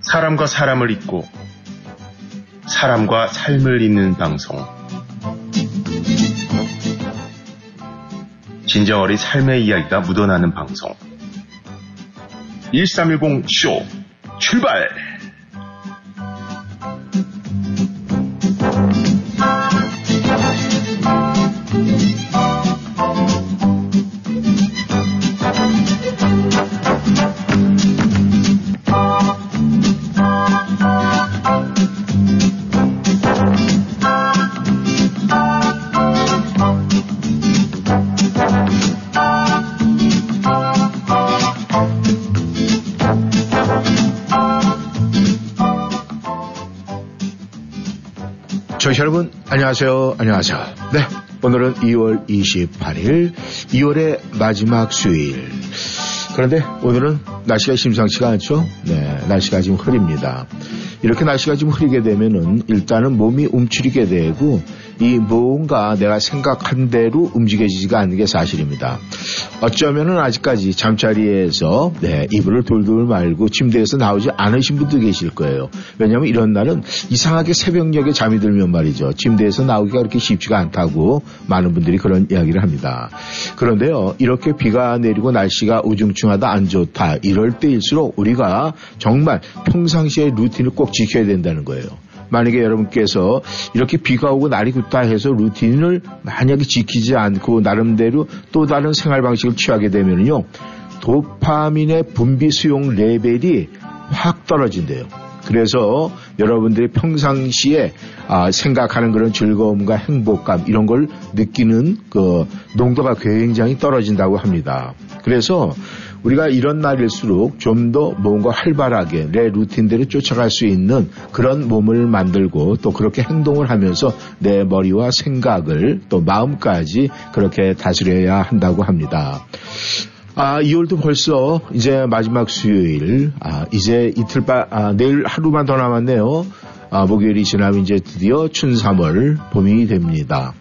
사람과 사람을 잇고 사람과 삶을 잇는 방송. 진정 어린 삶의 이야기가 묻어나는 방송. 1310 쇼 출발! 안녕하세요. 안녕하세요. 네. 오늘은 2월 28일, 2월의 마지막 수요일. 그런데 오늘은 날씨가 심상치가 않죠? 네. 날씨가 지금 흐립니다. 이렇게 날씨가 좀 흐리게 되면은 일단은 몸이 움츠리게 되고 이 뭔가 내가 생각한 대로 움직여지지가 않는 게 사실입니다. 어쩌면은 아직까지 잠자리에서 네, 이불을 돌돌 말고 침대에서 나오지 않으신 분도 계실 거예요. 왜냐하면 이런 날은 이상하게 새벽녘에 잠이 들면 말이죠. 침대에서 나오기가 그렇게 쉽지가 않다고 많은 분들이 그런 이야기를 합니다. 그런데요, 이렇게 비가 내리고 날씨가 우중충하다 안 좋다 이럴 때일수록 우리가 정말 평상시에 루틴을 꼭 지켜야 된다는 거예요. 만약에 여러분께서 이렇게 비가 오고 날이 굳다 해서 루틴을 만약에 지키지 않고 나름대로 또 다른 생활 방식을 취하게 되면요. 도파민의 분비 수용 레벨이 확 떨어진대요. 그래서 여러분들이 평상시에 아, 생각하는 그런 즐거움과 행복감 이런 걸 느끼는 그 농도가 굉장히 떨어진다고 합니다. 그래서 우리가 이런 날일수록 좀 더 뭔가 활발하게 내 루틴대로 쫓아갈 수 있는 그런 몸을 만들고 또 그렇게 행동을 하면서 내 머리와 생각을 또 마음까지 그렇게 다스려야 한다고 합니다. 아, 2월도 벌써 이제 마지막 수요일, 아, 이제 이틀 바, 아, 내일 하루만 더 남았네요. 아, 목요일이 지나면 이제 드디어 춘3월 봄이 됩니다.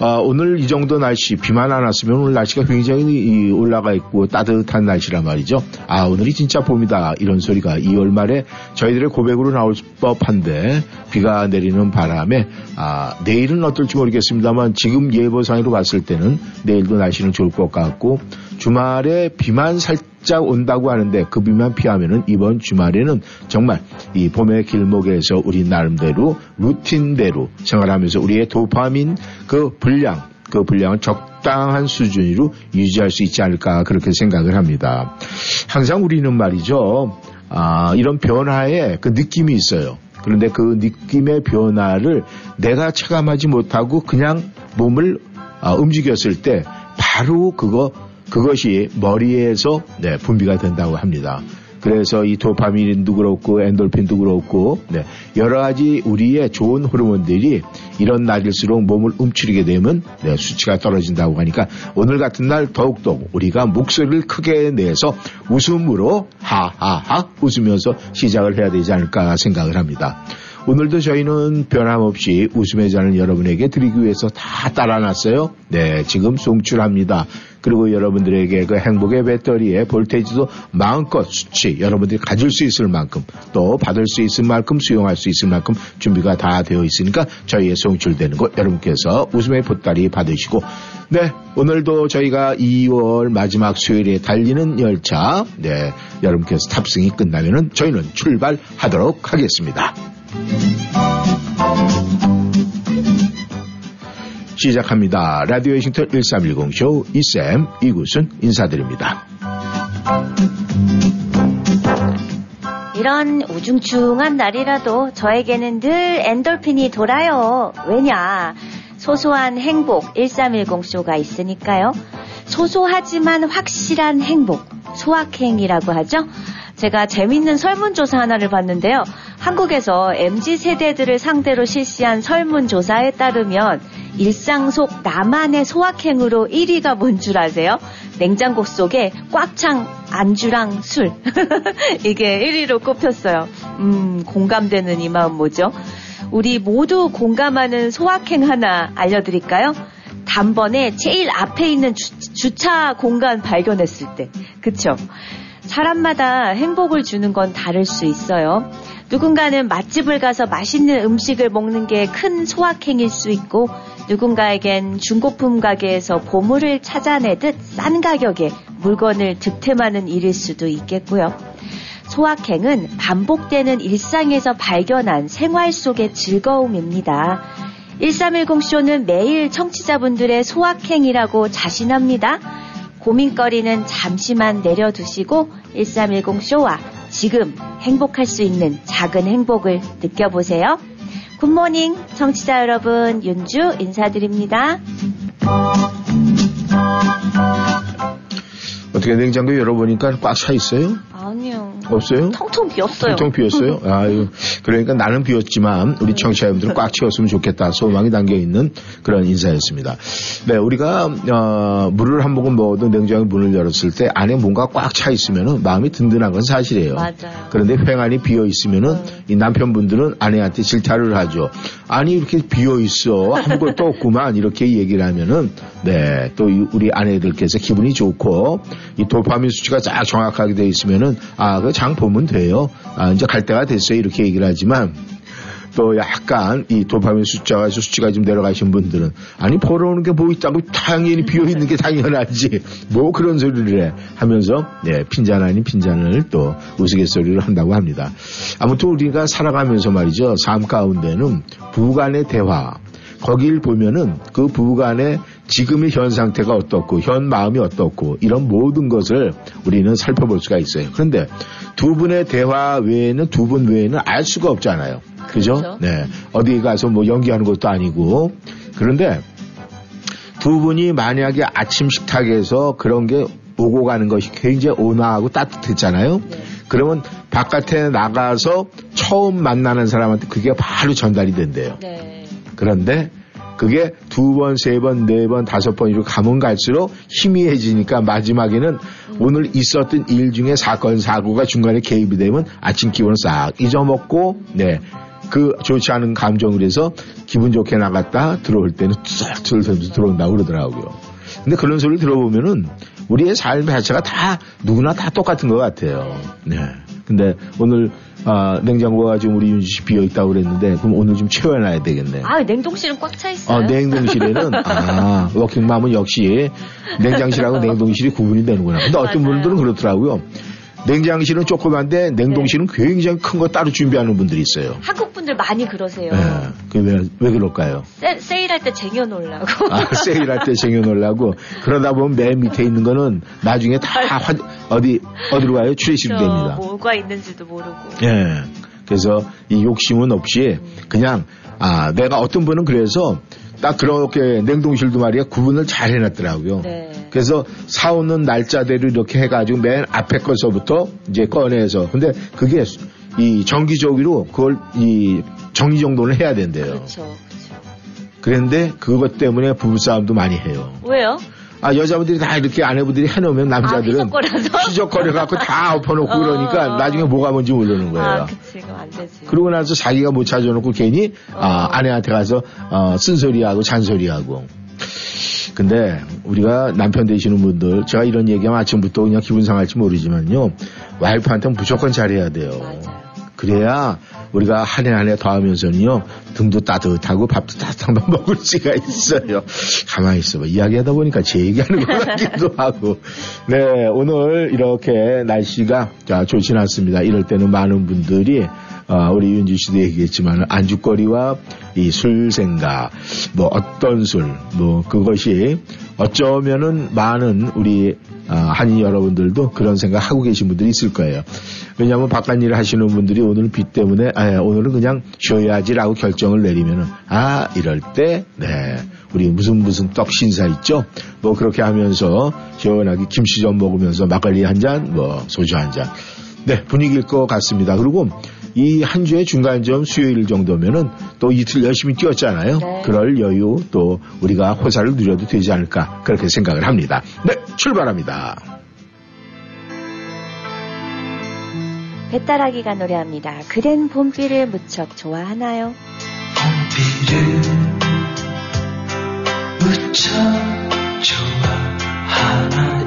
아, 오늘 이 정도 날씨 비만 안 왔으면 오늘 날씨가 굉장히 올라가 있고 따뜻한 날씨란 말이죠. 아 오늘이 진짜 봄이다 이런 소리가 2월 말에 저희들의 고백으로 나올 법한데 비가 내리는 바람에 아 내일은 어떨지 모르겠습니다만 지금 예보상으로 봤을 때는 내일도 날씨는 좋을 것 같고 주말에 비만 살짝 온다고 하는데 그 비만 피하면은 이번 주말에는 정말 이 봄의 길목에서 우리 나름대로 루틴대로 생활하면서 우리의 도파민 그 분량 그 분량을 적당한 수준으로 유지할 수 있지 않을까 그렇게 생각을 합니다. 항상 우리는 말이죠. 아, 이런 변화에 그 느낌이 있어요. 그런데 그 느낌의 변화를 내가 체감하지 못하고 그냥 몸을 아, 움직였을 때 바로 그거 그것이 머리에서 네, 분비가 된다고 합니다. 그래서 이 도파민도 그렇고 엔돌핀도 그렇고 네, 여러 가지 우리의 좋은 호르몬들이 이런 날일수록 몸을 움츠리게 되면 네, 수치가 떨어진다고 하니까 오늘 같은 날 더욱더 우리가 목소리를 크게 내서 웃음으로 하하하 웃으면서 시작을 해야 되지 않을까 생각을 합니다. 오늘도 저희는 변함없이 웃음의 잔을 여러분에게 드리기 위해서 다 따라놨어요. 네, 지금 송출합니다. 그리고 여러분들에게 그 행복의 배터리에 볼테이지도 마음껏 수치 여러분들이 가질 수 있을 만큼 또 받을 수 있을 만큼 수용할 수 있을 만큼 준비가 다 되어 있으니까 저희의 송출되는 거 여러분께서 웃음의 보따리 받으시고 네 오늘도 저희가 2월 마지막 수요일에 달리는 열차 네 여러분께서 탑승이 끝나면은 저희는 출발하도록 하겠습니다. 시작합니다. 라디오 싱턴 1310쇼 이쌤 이구순 인사드립니다. 이런 우중충한 날이라도 저에게는 늘 엔돌핀이 돌아요. 왜냐? 소소한 행복 1310쇼가 있으니까요. 소소하지만 확실한 행복, 소확행이라고 하죠. 제가 재밌는 설문조사 하나를 봤는데요. 한국에서 MZ 세대들을 상대로 실시한 설문조사에 따르면 일상 속 나만의 소확행으로 1위가 뭔 줄 아세요? 냉장고 속에 꽉 찬 안주랑 술. 이게 1위로 꼽혔어요. 음, 공감되는 이 마음 뭐죠? 우리 모두 공감하는 소확행 하나 알려드릴까요? 단번에 제일 앞에 있는 주, 차 공간 발견했을 때. 그쵸? 사람마다 행복을 주는 건 다를 수 있어요. 누군가는 맛집을 가서 맛있는 음식을 먹는 게 큰 소확행일 수 있고 누군가에겐 중고품 가게에서 보물을 찾아내듯 싼 가격에 물건을 득템하는 일일 수도 있겠고요. 소확행은 반복되는 일상에서 발견한 생활 속의 즐거움입니다. 1310쇼는 매일 청취자분들의 소확행이라고 자신합니다. 고민거리는 잠시만 내려두시고 1310 쇼와 지금 행복할 수 있는 작은 행복을 느껴보세요. 굿모닝 청취자 여러분 윤주 인사드립니다. 어떻게 냉장고 열어보니까 꽉 차 있어요? 아니요. 없어요? 텅텅 비었어요. 텅텅 비었어요? 아유. 그러니까 나는 비었지만 우리 청취자분들은 꽉 채웠으면 좋겠다. 소망이 담겨 있는 그런 인사였습니다. 네, 우리가 어, 물을 한 모금 먹어도 냉장고 문을 열었을 때 안에 뭔가 꽉 차 있으면 마음이 든든한 건 사실이에요. 맞아요. 그런데 횡안이 비어 있으면은 음. 이 남편분들은 아내한테 질타를 하죠. 아니 이렇게 비어 있어 아무것도 없구만 이렇게 얘기를 하면은 네 또 우리 아내들께서 기분이 좋고 이 도파민 수치가 쫙 정확하게 돼 있으면은 아그장 보면 돼요. 아 이제 갈 때가 됐어요 이렇게 얘기를 하지만 또 약간 이 도파민 숫자가 수치가 좀 내려가신 분들은 아니 보러 오는 게 뭐 있다고 당연히 비어 있는 게 당연하지 뭐 그런 소리를 해 하면서 네 핀잔 아닌 핀잔을 또 우스갯소리를 한다고 합니다. 아무튼 우리가 살아가면서 말이죠 삶 가운데는 부부간의 대화 거길 보면은 그 부부간의 지금의 현 상태가 어떻고 현 마음이 어떻고 이런 모든 것을 우리는 살펴볼 수가 있어요. 그런데 두 분의 대화 외에는 두 분 외에는 알 수가 없잖아요. 그죠? 그렇죠. 네. 어디 가서 뭐 연기하는 것도 아니고. 그런데 두 분이 만약에 아침 식탁에서 그런 게 오고 가는 것이 굉장히 온화하고 따뜻했잖아요. 네. 그러면 바깥에 나가서 처음 만나는 사람한테 그게 바로 전달이 된대요. 네. 그런데 그게 두 번, 세 번, 네 번, 다섯 번 이렇게 가면 갈수록 희미해지니까 마지막에는 오늘 있었던 일 중에 사건, 사고가 중간에 개입이 되면 아침 기분을 싹 잊어먹고, 네. 그 좋지 않은 감정을 해서 기분 좋게 나갔다 들어올 때는 뚜둑뚜둑 들어온다고 그러더라고요. 근데 그런 소리를 들어보면은 우리의 삶 자체가 다 누구나 다 똑같은 것 같아요. 네. 근데 오늘 아, 냉장고가 지금 우리 윤지 씨 비어 있다고 그랬는데 그럼 오늘 좀 채워놔야 되겠네. 아, 냉동실은 꽉 차 있어요. 어, 냉동실에는 아 워킹맘은 역시 냉장실하고 냉동실이 구분이 되는구나. 근데 어떤. 분들은 그렇더라고요. 냉장실은 조그만데 냉동실은 굉장히 큰 거 따로 준비하는 분들이 있어요. 한국 분들 많이 그러세요. 예, 그왜 왜 그럴까요? 세, 세일할 때 쟁여놓으려고. 아, 세일할 때 쟁여놓으려고 그러다 보면 맨 밑에 있는 거는 나중에 다 화- 어디 어디로 가요? 출애식이 됩니다. 뭐가 있는지도 모르고. 예. 그래서 이 욕심은 없이 그냥 아 내가 어떤 분은 그래서 딱 그렇게 냉동실도 말이야 구분을 잘 해놨더라고요. 네. 그래서 사오는 날짜대로 이렇게 해가지고 맨 앞에 거서부터 이제 꺼내서 근데 그게 이 정기적으로 그걸 이 정리 정돈을 해야 된대요. 그렇죠. 그렇죠. 그런데 그것 때문에 부부싸움도 많이 해요. 왜요? 아 여자분들이 다 이렇게 아내분들이 해놓으면 남자들은 아, 휘적거려서? 휘적거려갖고 다 엎어놓고 어, 그러니까 어. 나중에 뭐가 뭔지 모르는 거예요. 아, 그치. 그럼 안 되지. 그러고 나서 자기가 못 찾아놓고 괜히 아, 아내한테 가서 어, 쓴소리하고 잔소리하고. 근데 우리가 남편 되시는 분들 제가 이런 얘기하면 아침부터 그냥 기분 상할지 모르지만요 와이프한테는 무조건 잘해야 돼요. 맞아요. 그래야 우리가 한 해 한 해 더 하면서는요 등도 따뜻하고 밥도 따뜻한 밥 먹을 수가 있어요. 가만히 있어봐 이야기하다 보니까 제 얘기하는 것 같기도 하고 네 오늘 이렇게 날씨가 자, 좋진 않습니다. 이럴 때는 많은 분들이 아, 우리 윤지 씨도 얘기했지만 안주거리와 이 술 생각 뭐 어떤 술 뭐 그것이 어쩌면은 많은 우리 아, 한인 여러분들도 그런 생각 하고 계신 분들이 있을 거예요. 왜냐하면 바깥 일을 하시는 분들이 오늘 비 때문에 아, 오늘은 그냥 쉬어야지라고 결정을 내리면은 아 이럴 때 네. 우리 무슨 무슨 떡 신사 있죠? 뭐 그렇게 하면서 시원하게 김치 좀 먹으면서 막걸리 한 잔, 뭐 소주 한 잔. 네, 분위기일 것 같습니다. 그리고 이 한 주의 중간점 수요일 정도면은 또 이틀 열심히 뛰었잖아요. 네. 그럴 여유 또 우리가 호사를 누려도 되지 않을까 그렇게 생각을 합니다. 네, 출발합니다. 배따라기가 노래합니다. 그댄 봄비를 무척 좋아하나요? 봄비를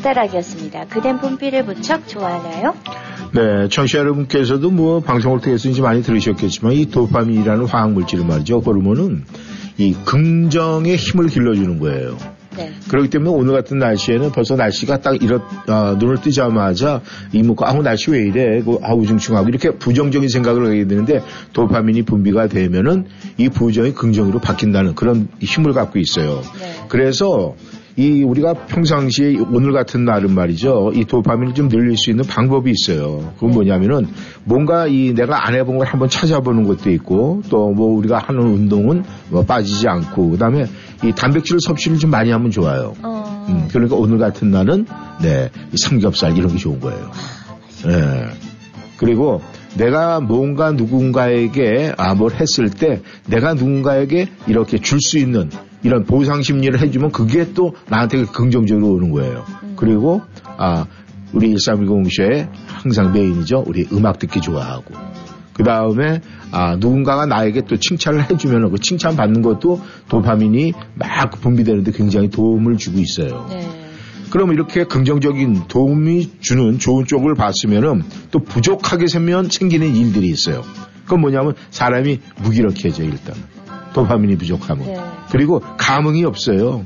해바라기였습니다. 그댄 봄비를 무척 좋아하나요? 네, 청취자 여러분께서도 뭐 방송을 통해서 이제 많이 들으셨겠지만 이 도파민이라는 화학 물질을 말이죠. 호르몬은 이 긍정의 힘을 길러주는 거예요. 네. 그렇기 때문에 오늘 같은 날씨에는 벌써 날씨가 딱 이렇 아, 눈을 뜨자마자 이뭐 아우 날씨 왜 이래 그 아우 중충하고 이렇게 부정적인 생각을 하게 되는데 도파민이 분비가 되면은 이 부정이 긍정으로 바뀐다는 그런 힘을 갖고 있어요. 네. 그래서 이 우리가 평상시에 오늘 같은 날은 말이죠. 이 도파민을 좀 늘릴 수 있는 방법이 있어요. 그건 뭐냐면은 뭔가 이 내가 안 해본 걸 한번 찾아보는 것도 있고 또 뭐 우리가 하는 운동은 뭐 빠지지 않고 그다음에 이 단백질 섭취를 좀 많이 하면 좋아요. 어... 음, 그러니까 오늘 같은 날은 네 삼겹살 이런 게 좋은 거예요. 아, 네. 그리고 내가 뭔가 누군가에게 아 뭘 했을 때 내가 누군가에게 이렇게 줄 수 있는 이런 보상 심리를 해주면 그게 또 나한테 긍정적으로 오는 거예요. 음. 그리고 아 우리 1310쇼에 항상 메인이죠. 우리 음악 듣기 좋아하고. 그 다음에 아 누군가가 나에게 또 칭찬을 해주면 그 칭찬 받는 것도 도파민이 막 분비되는데 굉장히 도움을 주고 있어요. 네. 그럼 이렇게 긍정적인 도움이 주는 좋은 쪽을 봤으면은 또 부족하게 생면 생기는 일들이 있어요. 그건 뭐냐면 사람이 무기력해져 일단. 도파민이 부족하면. 네. 그리고 감흥이 없어요.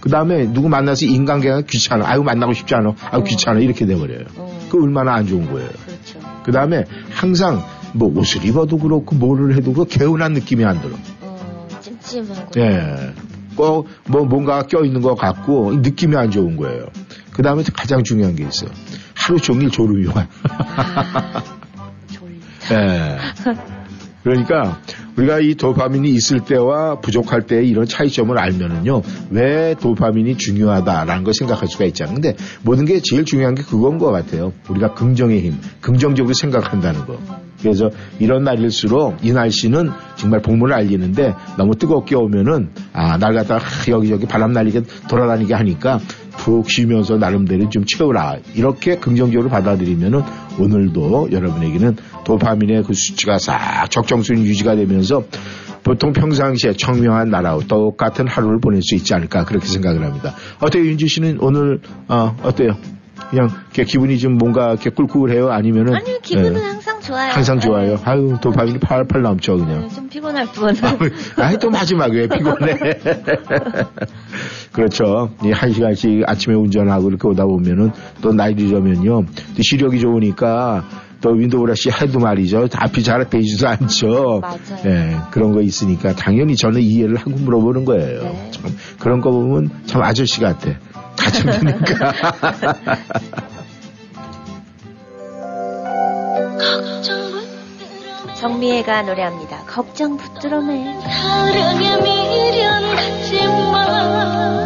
그 다음에 누구 만나서 인간관계가 귀찮아. 아유, 만나고 싶지 않아. 아유, 어. 귀찮아. 이렇게 돼버려요. 어, 그 얼마나 안 좋은 거예요. 그렇죠. 그 다음에 항상 뭐 옷을 입어도 그렇고 뭐를 해도 그 개운한 느낌이 안 들어. 어, 찜찜하고. 예. 꼭 뭐 뭔가 껴있는 것 같고 느낌이 안 좋은 거예요. 그 다음에 가장 중요한 게 있어요. 하루 종일 졸음이 와. 졸리. 예. 그러니까 우리가 이 도파민이 있을 때와 부족할 때의 이런 차이점을 알면은요, 왜 도파민이 중요하다라는 걸 생각할 수가 있잖아요. 근데 모든 게 제일 중요한 게 그건 것 같아요. 우리가 긍정의 힘, 긍정적으로 생각한다는 거. 그래서 이런 날일수록 이 날씨는 정말 복문을 알리는데 너무 뜨겁게 오면은 아, 날 갖다가 하, 여기저기 바람 날리게 돌아다니게 하니까 푹 쉬면서 나름대로 좀 채우라. 이렇게 긍정적으로 받아들이면은 오늘도 여러분에게는 도파민의 그 수치가 싹 적정 수준 유지가 되면서 보통 평상시에 청명한 나라와 똑같은 하루를 보낼 수 있지 않을까 그렇게 생각을 합니다. 어때요, 윤지 씨는 오늘 어, 어때요? 그냥 기분이 좀 뭔가 이렇게 꿀꿀해요? 아니면은 아니요, 기분은 예, 항상 좋아요. 항상 좋아요. 네. 아유 도파민이 팔팔 넘쳐 그냥. 네, 좀 피곤할 뿐. 아이 또 마지막에 왜 피곤해. 그렇죠. 이 한 시간씩 아침에 운전하고 이렇게 오다 보면은 또 나이 들으면요. 또 시력이 좋으니까 또 window brush 해도 말이죠. 앞이 잘 되지도 않죠. 맞아요. 예, 그런 거 있으니까 당연히 저는 이해를 하고 물어보는 거예요. 네. 참 그런 거 보면 참 아저씨 같아. 가정이니까. 정미애가 노래합니다. 걱정 붙들어매. 사랑에 미련 갖지 마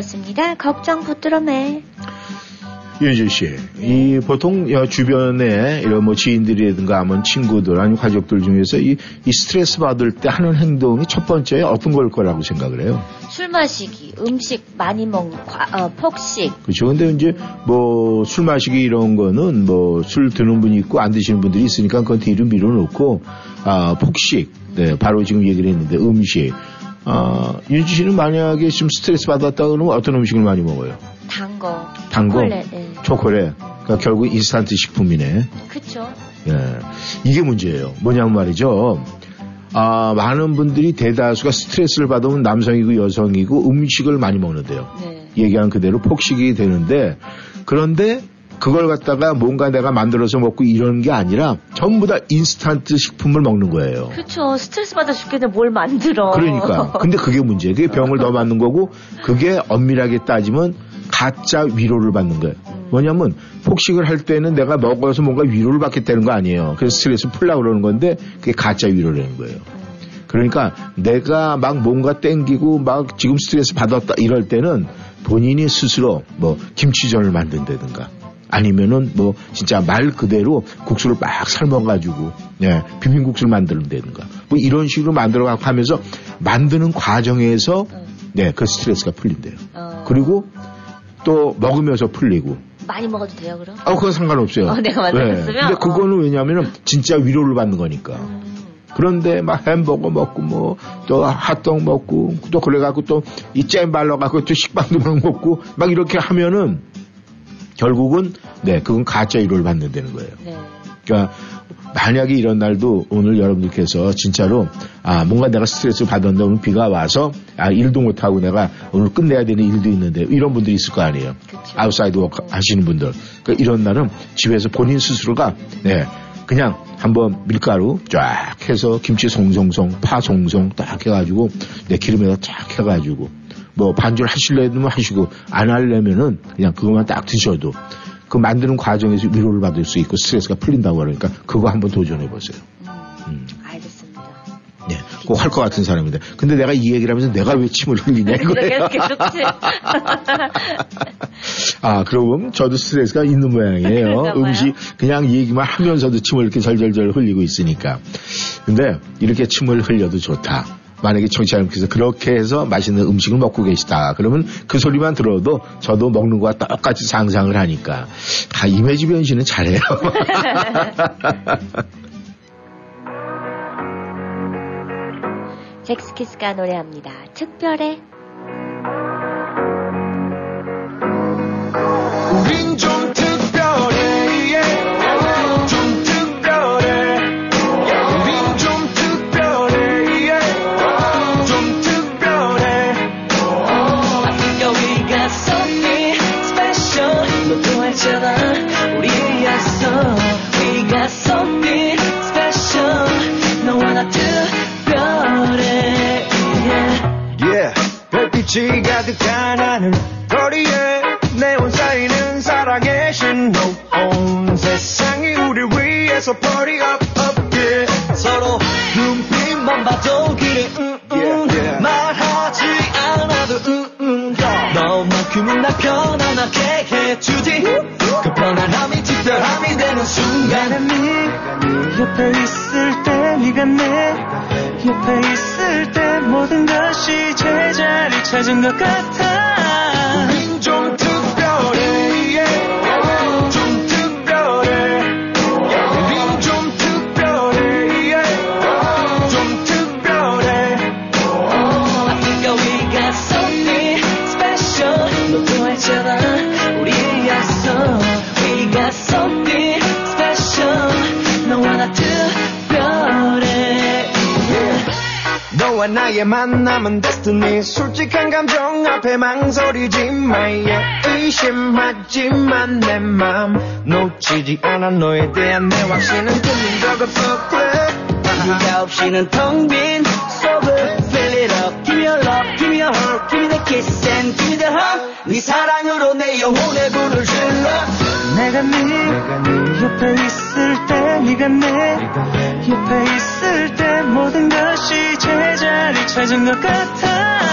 정미애였습니다. 걱정 붙들어매. 윤주 씨, 이 보통 여 주변에 이런 뭐 지인들이라든가 아니면 친구들 아니면 가족들 중에서 이, 이 스트레스 받을 때 하는 행동이 첫 번째 어떤 걸 거라고 생각을 해요? 술 마시기, 음식 많이 먹는, 과- 어, 폭식. 그렇죠. 근데 이제 뭐 술 마시기 이런 거는 뭐 술 드는 분이 있고 안 드시는 분들이 있으니까 그건 뒤로 밀어놓고 아 폭식, 네 바로 지금 얘기를 했는데 음식. 아 윤주 씨는 만약에 지금 스트레스 받았다 그러면 어떤 음식을 많이 먹어요? 단 거. 단 거? 초콜릿, 예. 초콜릿. 그러니까 결국 인스턴트 식품이네. 그쵸. 예. 이게 문제예요. 뭐냐면 말이죠. 아, 많은 분들이 대다수가 스트레스를 받으면 남성이고 여성이고 음식을 많이 먹는데요. 네. 얘기한 그대로 폭식이 되는데 그런데 그걸 갖다가 뭔가 내가 만들어서 먹고 이런 게 아니라 전부 다 인스턴트 식품을 먹는 거예요. 그쵸. 스트레스 받아 죽겠는데 뭘 만들어. 그러니까. 근데 그게 문제예요. 그게 병을 더 맞는 거고 그게 엄밀하게 따지면 가짜 위로를 받는 거예요. 뭐냐면 폭식을 할 때는 내가 먹어서 뭔가 위로를 받겠다는 거 아니에요. 그래서 스트레스 풀려고 그러는 건데 그게 가짜 위로라는 거예요. 그러니까 내가 막 뭔가 땡기고 막 지금 스트레스 받았다 이럴 때는 본인이 스스로 뭐 김치전을 만든다든가 아니면은 뭐 진짜 말 그대로 국수를 막 삶아가지고 예 비빔국수를 만드는다든가 뭐 이런 식으로 만들어가고 하면서 만드는 과정에서 네 그 스트레스가 풀린대요. 어, 그리고 또 먹으면서 풀리고 많이 먹어도 돼요, 그럼? 아 그건 상관없어요. 어, 내가 만들었으면? 근데 그거는 왜냐하면은 진짜 위로를 받는 거니까. 음, 그런데 막 햄버거 먹고 뭐 또 핫도그 먹고 또 그래갖고 또 이 잼 발라갖고 또 식빵도 막 먹고 막 이렇게 하면은 결국은 네 그건 가짜 위로를 받는다는 거예요. 네. 그러니까 만약에 이런 날도 오늘 여러분들께서 진짜로 아 뭔가 내가 스트레스 받았는데 오늘 비가 와서 아 일도 못 하고 내가 오늘 끝내야 되는 일도 있는데 이런 분들이 있을 거 아니에요. 그쵸. outside work 하시는 분들. 그러니까 이런 날은 집에서 본인 스스로가 네 그냥 한번 밀가루 쫙 해서 김치 송송송 파 송송 딱 해가지고 내 기름에다 쫙 해가지고 뭐 반절 하실래면 하시고 안 하려면은 그냥 그것만 딱 드셔도 그 만드는 과정에서 위로를 받을 수 있고 스트레스가 풀린다고 그러니까 그거 한번 도전해 보세요. 음, 알겠습니다. 네, 꼭 할 것 같은 사람인데. 근데 내가 이 얘기를 하면서 내가 왜 침을 흘리냐 이거예요. 계속 치. 아, 그러고 보면 저도 스트레스가 있는 모양이에요. 음식 그냥 얘기만 하면서도 침을 이렇게 절절절 흘리고 있으니까. 근데 이렇게 침을 흘려도 좋다. 만약에 청취자님께서 그렇게 해서 맛있는 음식을 먹고 계시다. 그러면 그 소리만 들어도 저도 먹는 거와 똑같이 상상을 하니까. 아, 이매지 변신은 잘해요. 잭스키스가 노래합니다. 특별해. 빛이 가득한 하늘 거리에 네온 쌓이는 사랑의 신호 온 세상이 우릴 위해서 party up up yeah 서로 눈빛만 봐도 그래 음, 음. Yeah, yeah. 말하지 않아도 음, 음. 너만큼은 날 편안하게 해주지 그 편안함이 특별함이 되는 순간 네 옆에 있을 제자 나의 만남은 destiny. 솔직한 감정 앞에 망설이지 마 yeah. 의심하지만 내 맘 놓치지 않아. 너에 대한 내 확신은 틀린 적 없어 네가 없이는 텅빈 속을 fill it up. Give me your love, give me your heart, give me the kiss and give me the hug. 네 사랑으로 내 영혼의 불을 질러 내가 네 옆에 있을 때 네가 내 옆에 있을 때 모든 것이 찾은 것 같아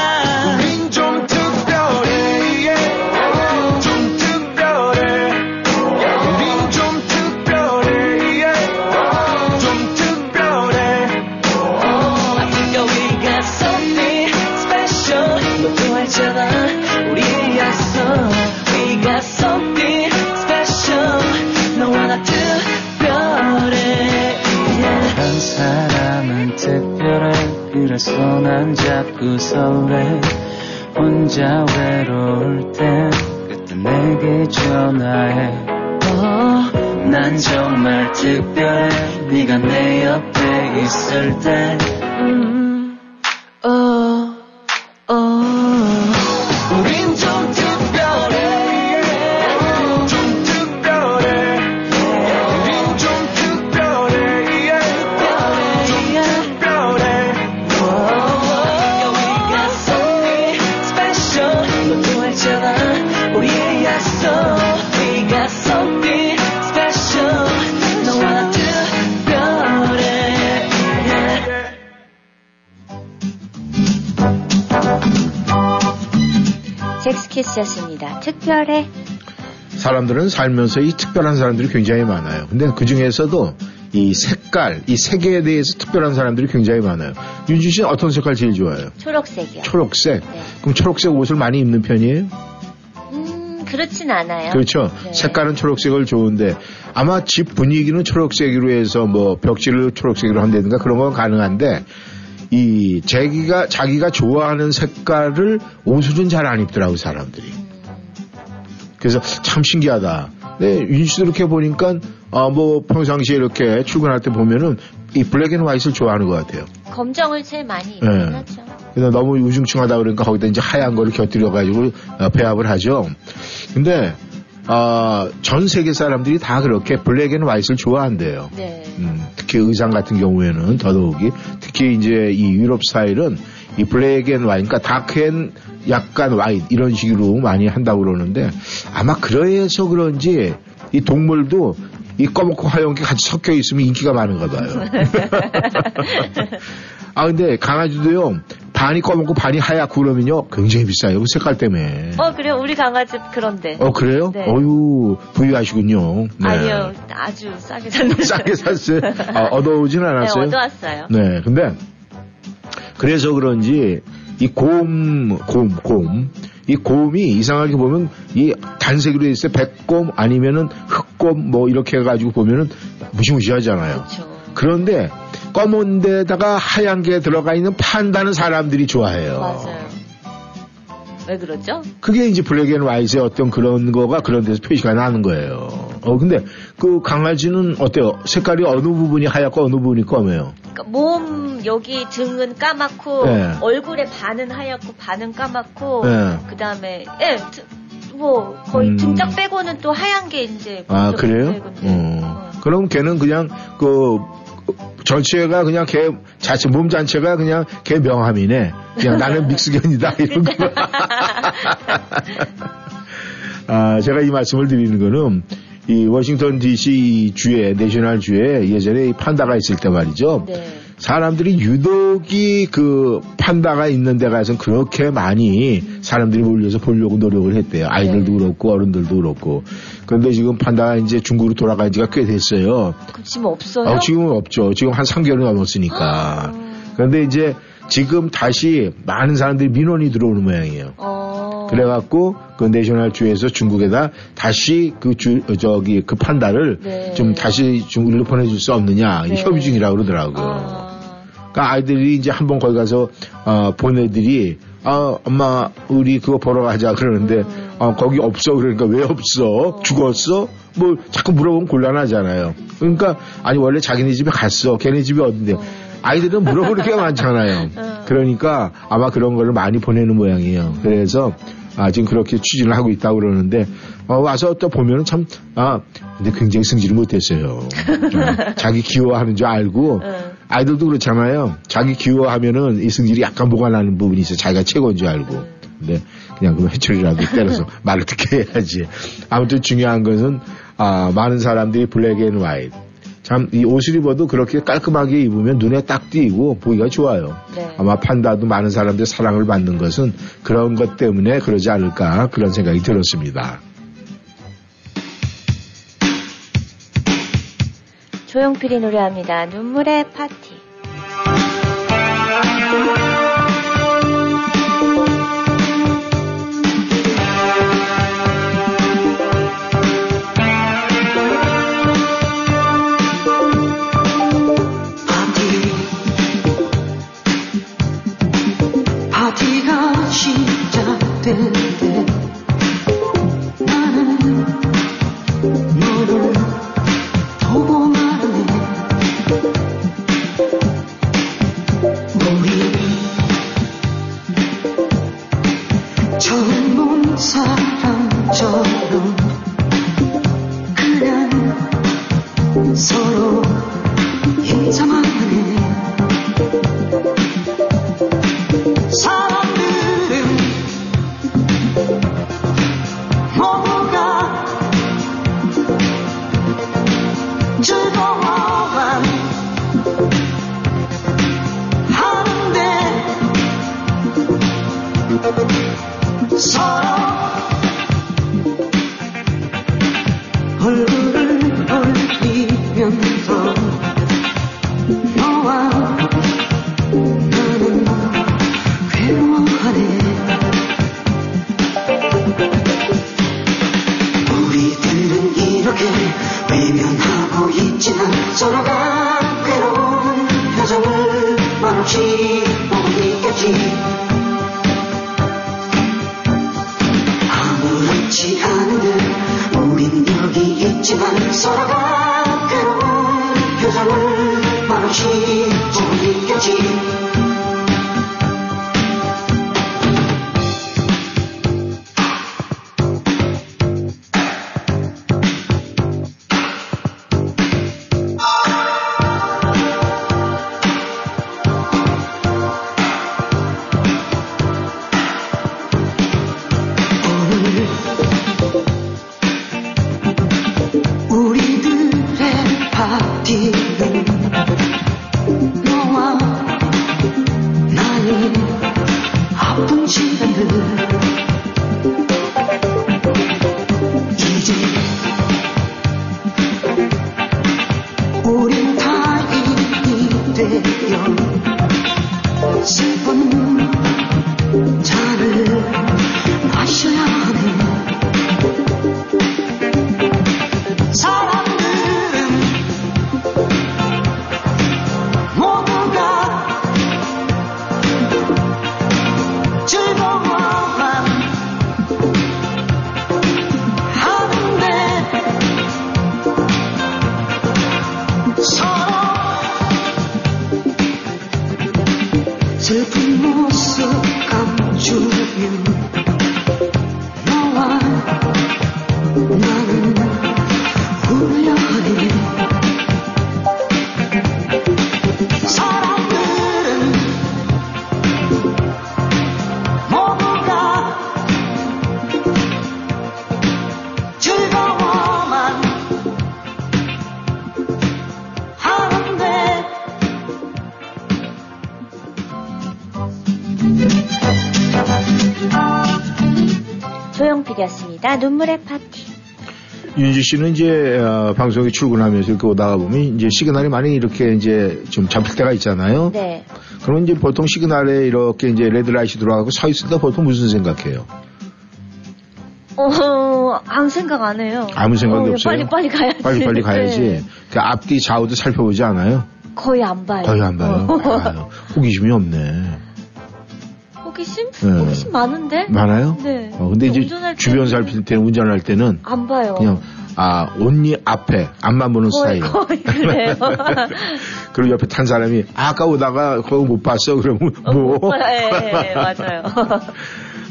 그래서 난 자꾸 설레. 혼자 외로울 땐 그때 내게 전화해. 어, 난 정말 특별해. 네가 내 옆에 있을 때 특별해. 사람들은 살면서 이 특별한 사람들이 굉장히 많아요. 근데 그 중에서도 이 색깔, 이 색에 대해서 특별한 사람들이 굉장히 많아요. 윤주 씨는 어떤 색깔 제일 좋아해요? 초록색이요. 초록색. 네. 그럼 초록색 옷을 많이 입는 편이에요? 음, 그렇진 않아요. 그렇죠. 네. 색깔은 초록색을 좋은데 아마 집 분위기는 초록색으로 해서 뭐 벽지를 초록색으로 한다든가 그런 건 가능한데 이 자기가 자기가 좋아하는 색깔을 옷을은 잘 안 입더라고 사람들이. 그래서 참 신기하다. 네, 윤 씨도 이렇게 보니까 아, 뭐 평상시에 이렇게 출근할 때 보면은 이 black and white를 좋아하는 것 같아요. 검정을 제일 많이 입긴 네. 하죠. 그래서 너무 우중충하다 그러니까 거기다 이제 하얀 거를 곁들여 가지고 어, 배합을 하죠. 근데 어, 전 세계 사람들이 다 그렇게 black and white를 좋아한대요. 네. 음, 특히 의상 같은 경우에는 더더욱이 특히 이제 이 유럽 스타일은 이 black and wine, 그러니까 dark and 약간 와인 이런 식으로 많이 한다고 그러는데 아마 그래서 그런지 이 동물도 이 검고 하얀 게 같이 섞여 있으면 인기가 많은가 봐요. 아 근데 강아지도요 반이 검고 반이 하얗고 그러면요 굉장히 비싸요 그 색깔 때문에. 어, 그래요? 우리 강아지 그런데. 어 그래요? 네. 어유 부유하시군요. 네. 아니요, 아주 싸게 샀는데. 싸게 샀어요. 아, 얻어오진 네, 않았어요. 얻어왔어요. 네, 근데 그래서 그런지 이 곰, 곰, 곰. 이 곰이 이상하게 보면 이 단색으로 돼 있어요. 백곰 아니면은 흑곰 뭐 이렇게 해가지고 보면은 무시무시하잖아요. 그렇죠. 그런데 검은 데다가 하얀 게 들어가 있는 판다는 사람들이 좋아해요. 맞아요. 왜 그러죠? 그게 이제 black and white의 어떤 그런 거가 그런 데서 표시가 나는 거예요. 어, 근데 그 강아지는 어때요? 색깔이 어느 부분이 하얗고 어느 부분이 검해요? 그러니까 몸 여기 등은 까맣고 네. 얼굴에 반은 하얗고 반은 까맣고 네. 그다음에 예, 드- 뭐 거의 음. 등짝 빼고는 또 하얀 게 이제 아, 좀 그래요? 어. 어. 그럼 걔는 그냥 그 전체가 그냥 걔 자체 몸 자체가 그냥 걔 명함이네. 그냥 나는 믹스견이다 이런 거. 아, 제가 이 말씀을 드리는 거는 이 워싱턴 DC 주에 내셔널 주에 예전에 이 판다가 있을 때 말이죠. 네. 사람들이 유독이 그 판다가 있는 데 가서 그렇게 많이 사람들이 몰려서 보려고 노력을 했대요. 아이들도 네. 그렇고 어른들도 그렇고. 그런데 지금 판다가 이제 중국으로 돌아간 지가 꽤 됐어요. 지금 없어요? 어, 지금은 없죠. 지금 한 3개월이 넘었으니까. 아. 그런데 이제 지금 다시 많은 사람들이 민원이 들어오는 모양이에요. 어. 그래갖고 그 National Zoo에서 중국에다 다시 그 zoo, 어, 저기 그 판다를 네. 좀 다시 중국으로 보내줄 수 없느냐 네. 협의 중이라고 그러더라고요. 아. 그러니까 아이들이 이제 한번 거기 가서 어, 보내들이 아 엄마 우리 그거 보러 가자 그러는데 음. 어, 거기 없어 그러니까 왜 없어 죽었어 뭐 자꾸 물어보면 곤란하잖아요. 그러니까 아니 원래 자기네 집에 갔어 걔네 집이 어딘데 아이들은 물어보는 게 많잖아요. 그러니까 아마 그런 거를 많이 보내는 모양이에요. 그래서 아, 지금 그렇게 추진을 하고 있다고 그러는데, 어, 와서 또 보면은 참, 아, 근데 굉장히 승질을 못했어요. 어, 자기 귀여워하는 줄 알고, 응. 아이들도 그렇잖아요. 자기 귀여워하면은 이 승질이 약간 보관하는 부분이 있어요. 자기가 최고인 줄 알고. 근데 그냥 그 회초리라도 때려서 말을 듣게 해야지. 아무튼 중요한 것은, 아, 많은 사람들이 black and white. 참, 이 옷을 입어도 그렇게 깔끔하게 입으면 눈에 딱 띄고 보기가 좋아요. 네. 아마 판다도 많은 사람들의 사랑을 받는 것은 그런 것 때문에 그러지 않을까 그런 생각이 들었습니다. 조용필이 노래합니다. 눈물의 파티. 조용필이었습니다. 눈물의 파티. 윤지 씨는 이제 어, 방송에 출근하면서 이렇게 오다가 보면 이제 시그널이 많이 이렇게 이제 좀 잡힐 때가 있잖아요. 네. 그러면 이제 보통 시그널에 이렇게 이제 red light 들어가고 서 있을 때 보통 무슨 생각해요? 어, 아무 생각 안 해요. 아무 생각이 어, 없어요? 빨리 빨리 가야지. 빨리 빨리 가야지. 네. 그 앞뒤 좌우도 살펴보지 않아요? 거의 안 봐요. 거의 안 봐요. 어. 아유, 호기심이 없네. 호기심? 네. 호기심 많은데? 많아요? 네. 어, 근데 이제 주변 살필 때는 운전할 때는 안 봐요. 그냥 아 온리 앞에 앞만 보는 거의, 스타일. 거의 그래요. 그리고 옆에 탄 사람이 아까 오다가 그거 못 봤어 그러면 뭐? 예, 예, 예, 맞아요.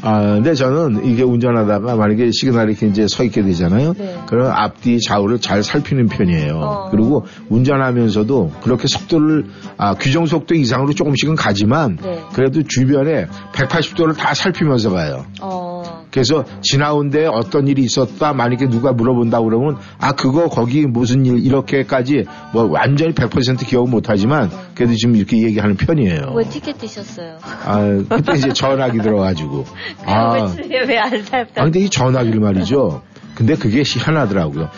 아, 근데 저는 이게 운전하다가 만약에 시그널이 이렇게 이제 서 있게 되잖아요. 네. 그럼 앞뒤 좌우를 잘 살피는 편이에요. 어. 그리고 운전하면서도 그렇게 속도를 아, 규정 속도 이상으로 조금씩은 가지만 네. 그래도 주변에 180도를 다 살피면서 가요. 어, 그래서 지나온 데 어떤 일이 있었다 만약에 누가 물어본다 그러면 아 그거 거기 무슨 일 이렇게까지 뭐 완전히 100% 기억 못하지만 그래도 지금 이렇게 얘기하는 편이에요. 왜 티켓 뜨셨어요? 아 그때 이제 전화기 들어가지고 아, 왜안 살펴? 아 근데 이 전화기를 말이죠. 근데 그게 희한하더라고요.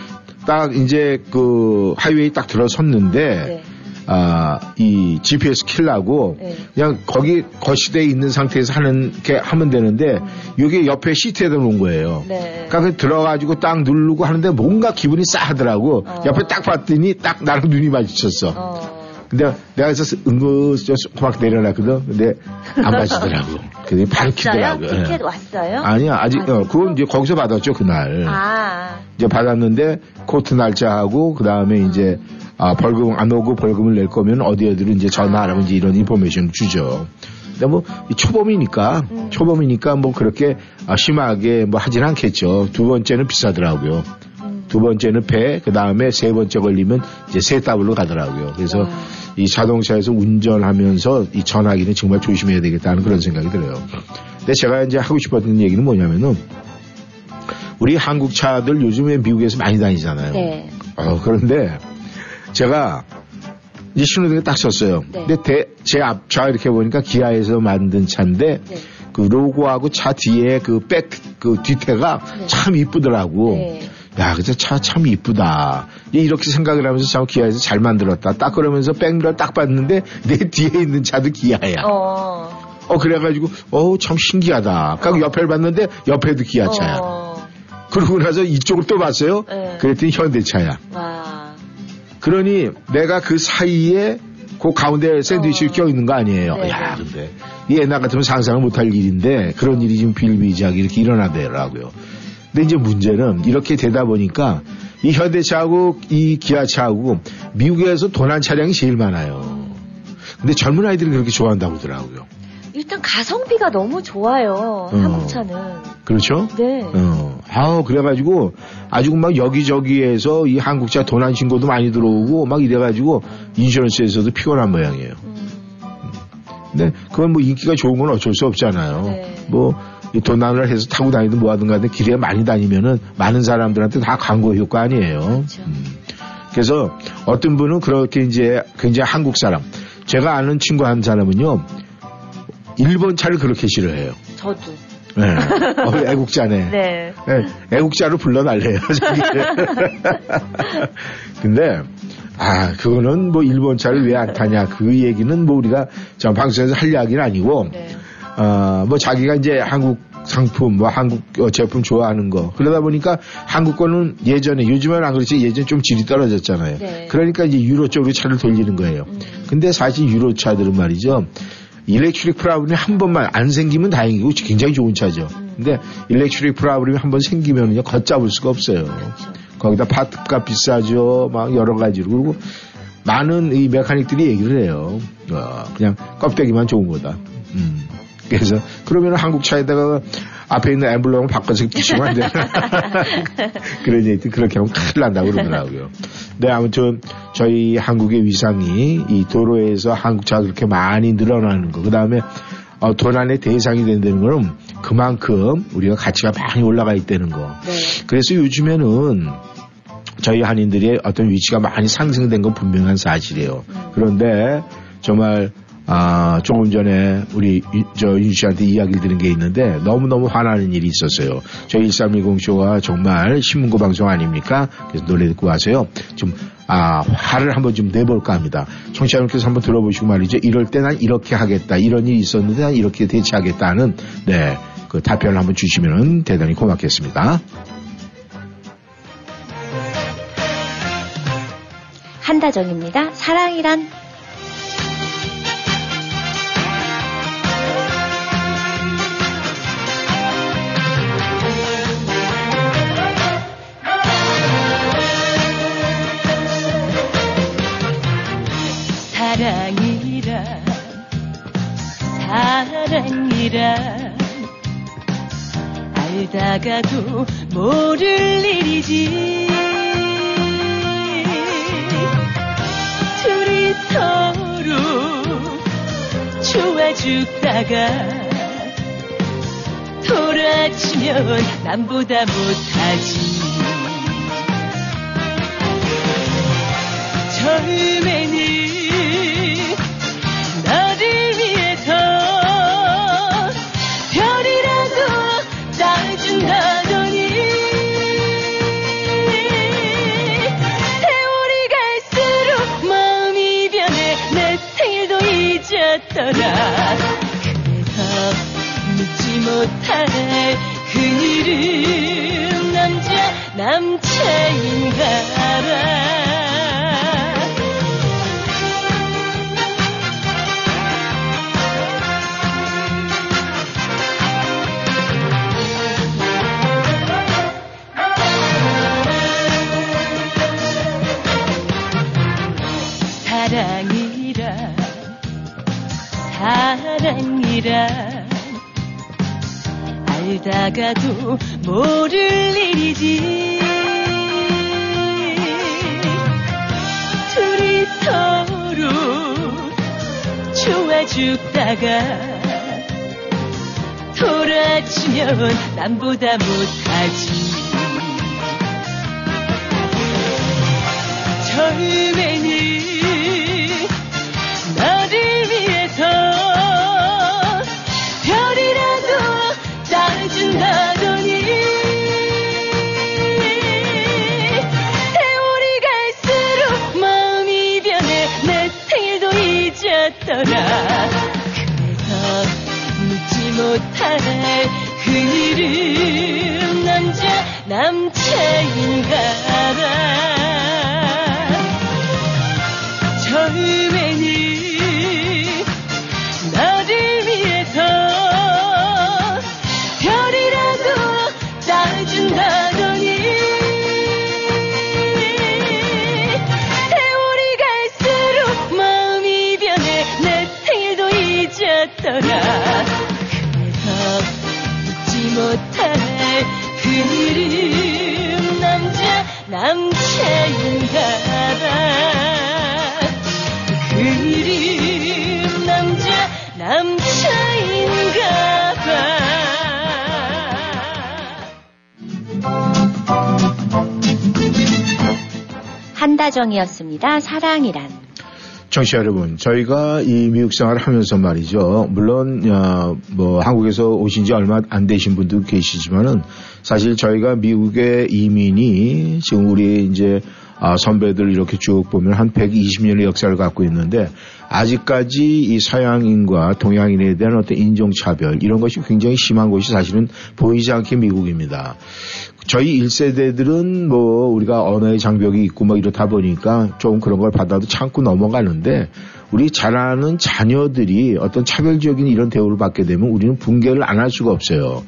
딱 이제 그 하이웨이 딱 들어섰는데 네. 아, 이 GPS 킬라고 네. 그냥 거기 거시대에 있는 상태에서 하는 게 하면 되는데 이게 옆에 시트에다 놓은 거예요. 음. 네. 그러니까 그 들어가지고 딱 누르고 하는데 뭔가 기분이 싸하더라고. 어. 옆에 딱 봤더니 딱 나랑 눈이 마주쳤어. 어, 근데 내가 그래서 은근슬쩍 내려놨거든. 근데 안 받치더라고. 근데 바로? 키더라고. 티켓 왔어요? 아니야, 아직, 어, 그건 이제 거기서 받았죠, 그날. 아, 이제 받았는데, 코트 날짜하고, 그 다음에 이제, 아, 법원 안 오고 벌금을 낼 거면 어디 어디로 이제 전화하라고 이제 이런 information을 주죠. 근데 뭐, 이 초범이니까, 초범이니까 뭐 그렇게 아, 심하게 뭐 하진 않겠죠. 두 번째는 비싸더라고요. 두 번째는 배, 그 다음에 세 번째 걸리면 이제 세 더블로 가더라고요. 그래서 이 자동차에서 운전하면서 이 전화기는 정말 조심해야 되겠다는 그런 생각이 들어요. 근데 제가 이제 하고 싶었던 얘기는 뭐냐면은 우리 한국 차들 요즘에 미국에서 많이 다니잖아요. 네. 어, 그런데 제가 이제 신호등에 딱 섰어요. 네. 근데 대- 제 앞차 이렇게 보니까 기아에서 만든 차인데 네. 그 로고하고 차 뒤에 그 백, 그 뒤태가 네. 참 이쁘더라고. 네. 야, 근데 차참 이쁘다. 이렇게 생각을 하면서 참 기아에서 잘 만들었다. 딱 그러면서 백미러 딱 봤는데 내 뒤에 있는 차도 기아야. 어, 어. 그래가지고, 어우, 참 신기하다. 그리고 옆에를 봤는데 옆에도 기아차야. 어. 그러고 나서 이쪽을 또 봤어요. 네. 그랬더니 현대차야. 와. 그러니 내가 그 사이에 그 가운데 샌드위치를 껴 있는 거 아니에요. 네, 야, 네. 근데 이 옛날 같으면 상상을 못할 일인데 그런 일이 지금 비일비재하게 이렇게 일어나더라고요. 근데 이제 문제는 이렇게 되다 보니까 이 현대차하고 이 기아차하고 미국에서 도난 차량이 제일 많아요. 근데 젊은 아이들이 그렇게 좋아한다고 하더라고요. 일단 가성비가 너무 좋아요. 음. 한국차는. 그렇죠? 네. 어, 아우, 그래가지고, 아주 막 여기저기에서 이 한국차 도난 신고도 많이 들어오고, 막 이래가지고, 인슈런스에서도 피곤한 모양이에요. 음. 근데 그건 뭐 인기가 좋은 건 어쩔 수 없잖아요. 네. 뭐, 이 도난을 해서 타고 다니든 뭐 하든 간에 길에 많이 다니면은 많은 사람들한테 다 광고 효과 아니에요. 그렇죠. 음. 그래서 어떤 분은 그렇게 이제 굉장히 한국 사람, 제가 아는 친구 한 사람은요, 일본 차를 그렇게 싫어해요. 저도. 네. 어, 애국자네. 네. 네, 애국자로 불러달래요. 근데 아 그거는 뭐 일본 차를 왜 안 타냐 그 얘기는 뭐 우리가 저 방송에서 할 이야기는 아니고 네. 어 뭐 자기가 이제 한국 상품 뭐 한국 어, 제품 좋아하는 거 그러다 보니까 한국 거는 예전에 요즘은 안 그렇지 예전 좀 질이 떨어졌잖아요. 네. 그러니까 이제 유로 쪽으로 차를 돌리는 거예요. 음. 근데 사실 유로 차들은 말이죠. electric problem이 한 번만 안 생기면 다행이고 굉장히 좋은 차죠. 근데 electric problem이 한 번 생기면은요 걷잡을 수가 없어요. 거기다 part가 비싸죠. 막 여러 가지로 그리고 많은 이 mechanic들이 얘기를 해요. 어, 그냥 껍데기만 좋은 거다. 음. 그래서 그러면 한국 차에다가 앞에 있는 엠블럼을 바꿔서 끼시면 안 되나? 그런 얘기 그렇게 하면 큰일 난다고 그러더라고요. 네, 아무튼 저희 한국의 위상이 이 도로에서 한국차가 그렇게 많이 늘어나는 거, 그 다음에 어, 도난의 대상이 된다는 거는 그만큼 우리가 가치가 많이 올라가 있다는 거. 네. 그래서 요즘에는 저희 한인들의 어떤 위치가 많이 상승된 건 분명한 사실이에요. 그런데 정말 아, 조금 전에 우리 유- 저 윤 씨한테 이야기를 드린 게 있는데 너무너무 화나는 일이 있었어요. 저희 1310쇼가 정말 신문고 방송 아닙니까? 그래서 노래 듣고 와서요. 좀, 아, 화를 한번 좀 내볼까 합니다. 청취자분께서 한번 들어보시고 말이죠. 이럴 때 난 이렇게 하겠다. 이런 일이 있었는데 난 이렇게 대처하겠다는, 네, 그 답변을 한번 주시면 대단히 고맙겠습니다. 한다정입니다. 사랑이란 사랑이란 사랑이란. 알다가도 모를 일이지. 둘이 서로 좋아 죽다가 돌아치면 남보다 못하지. 처음에는 잊었더라 그래서 묻지 못할 그 이름 남자 남자인가라 일이라 알다가도 모를 일이지. 둘이 서로 좋아 죽다가 돌아지면 남보다 못하지. 처음에는 한다정이었습니다. 사랑이란. 청취자 여러분, 저희가 이 미국 생활을 하면서 말이죠. 물론, 어, 뭐, 한국에서 오신 지 얼마 안 되신 분도 계시지만은 사실 저희가 미국의 이민이 지금 우리 이제 아, 선배들 이렇게 쭉 보면 한 120년의 역사를 갖고 있는데 아직까지 이 서양인과 동양인에 대한 어떤 인종차별 이런 것이 굉장히 심한 곳이 사실은 보이지 않게 미국입니다. 저희 1세대들은 뭐 우리가 언어의 장벽이 있고 뭐 이렇다 보니까 좀 그런 걸 받아도 참고 넘어가는데 우리 자라는 자녀들이 어떤 차별적인 이런 대우를 받게 되면 우리는 붕괴를 안 할 수가 없어요.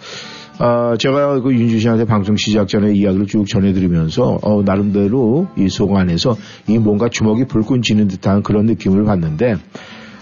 아, 제가 그 윤주 씨한테 방송 시작 전에 이야기를 쭉 전해드리면서, 어, 나름대로 이 속 안에서 이 뭔가 주먹이 불끈 쥐는 듯한 그런 느낌을 받는데,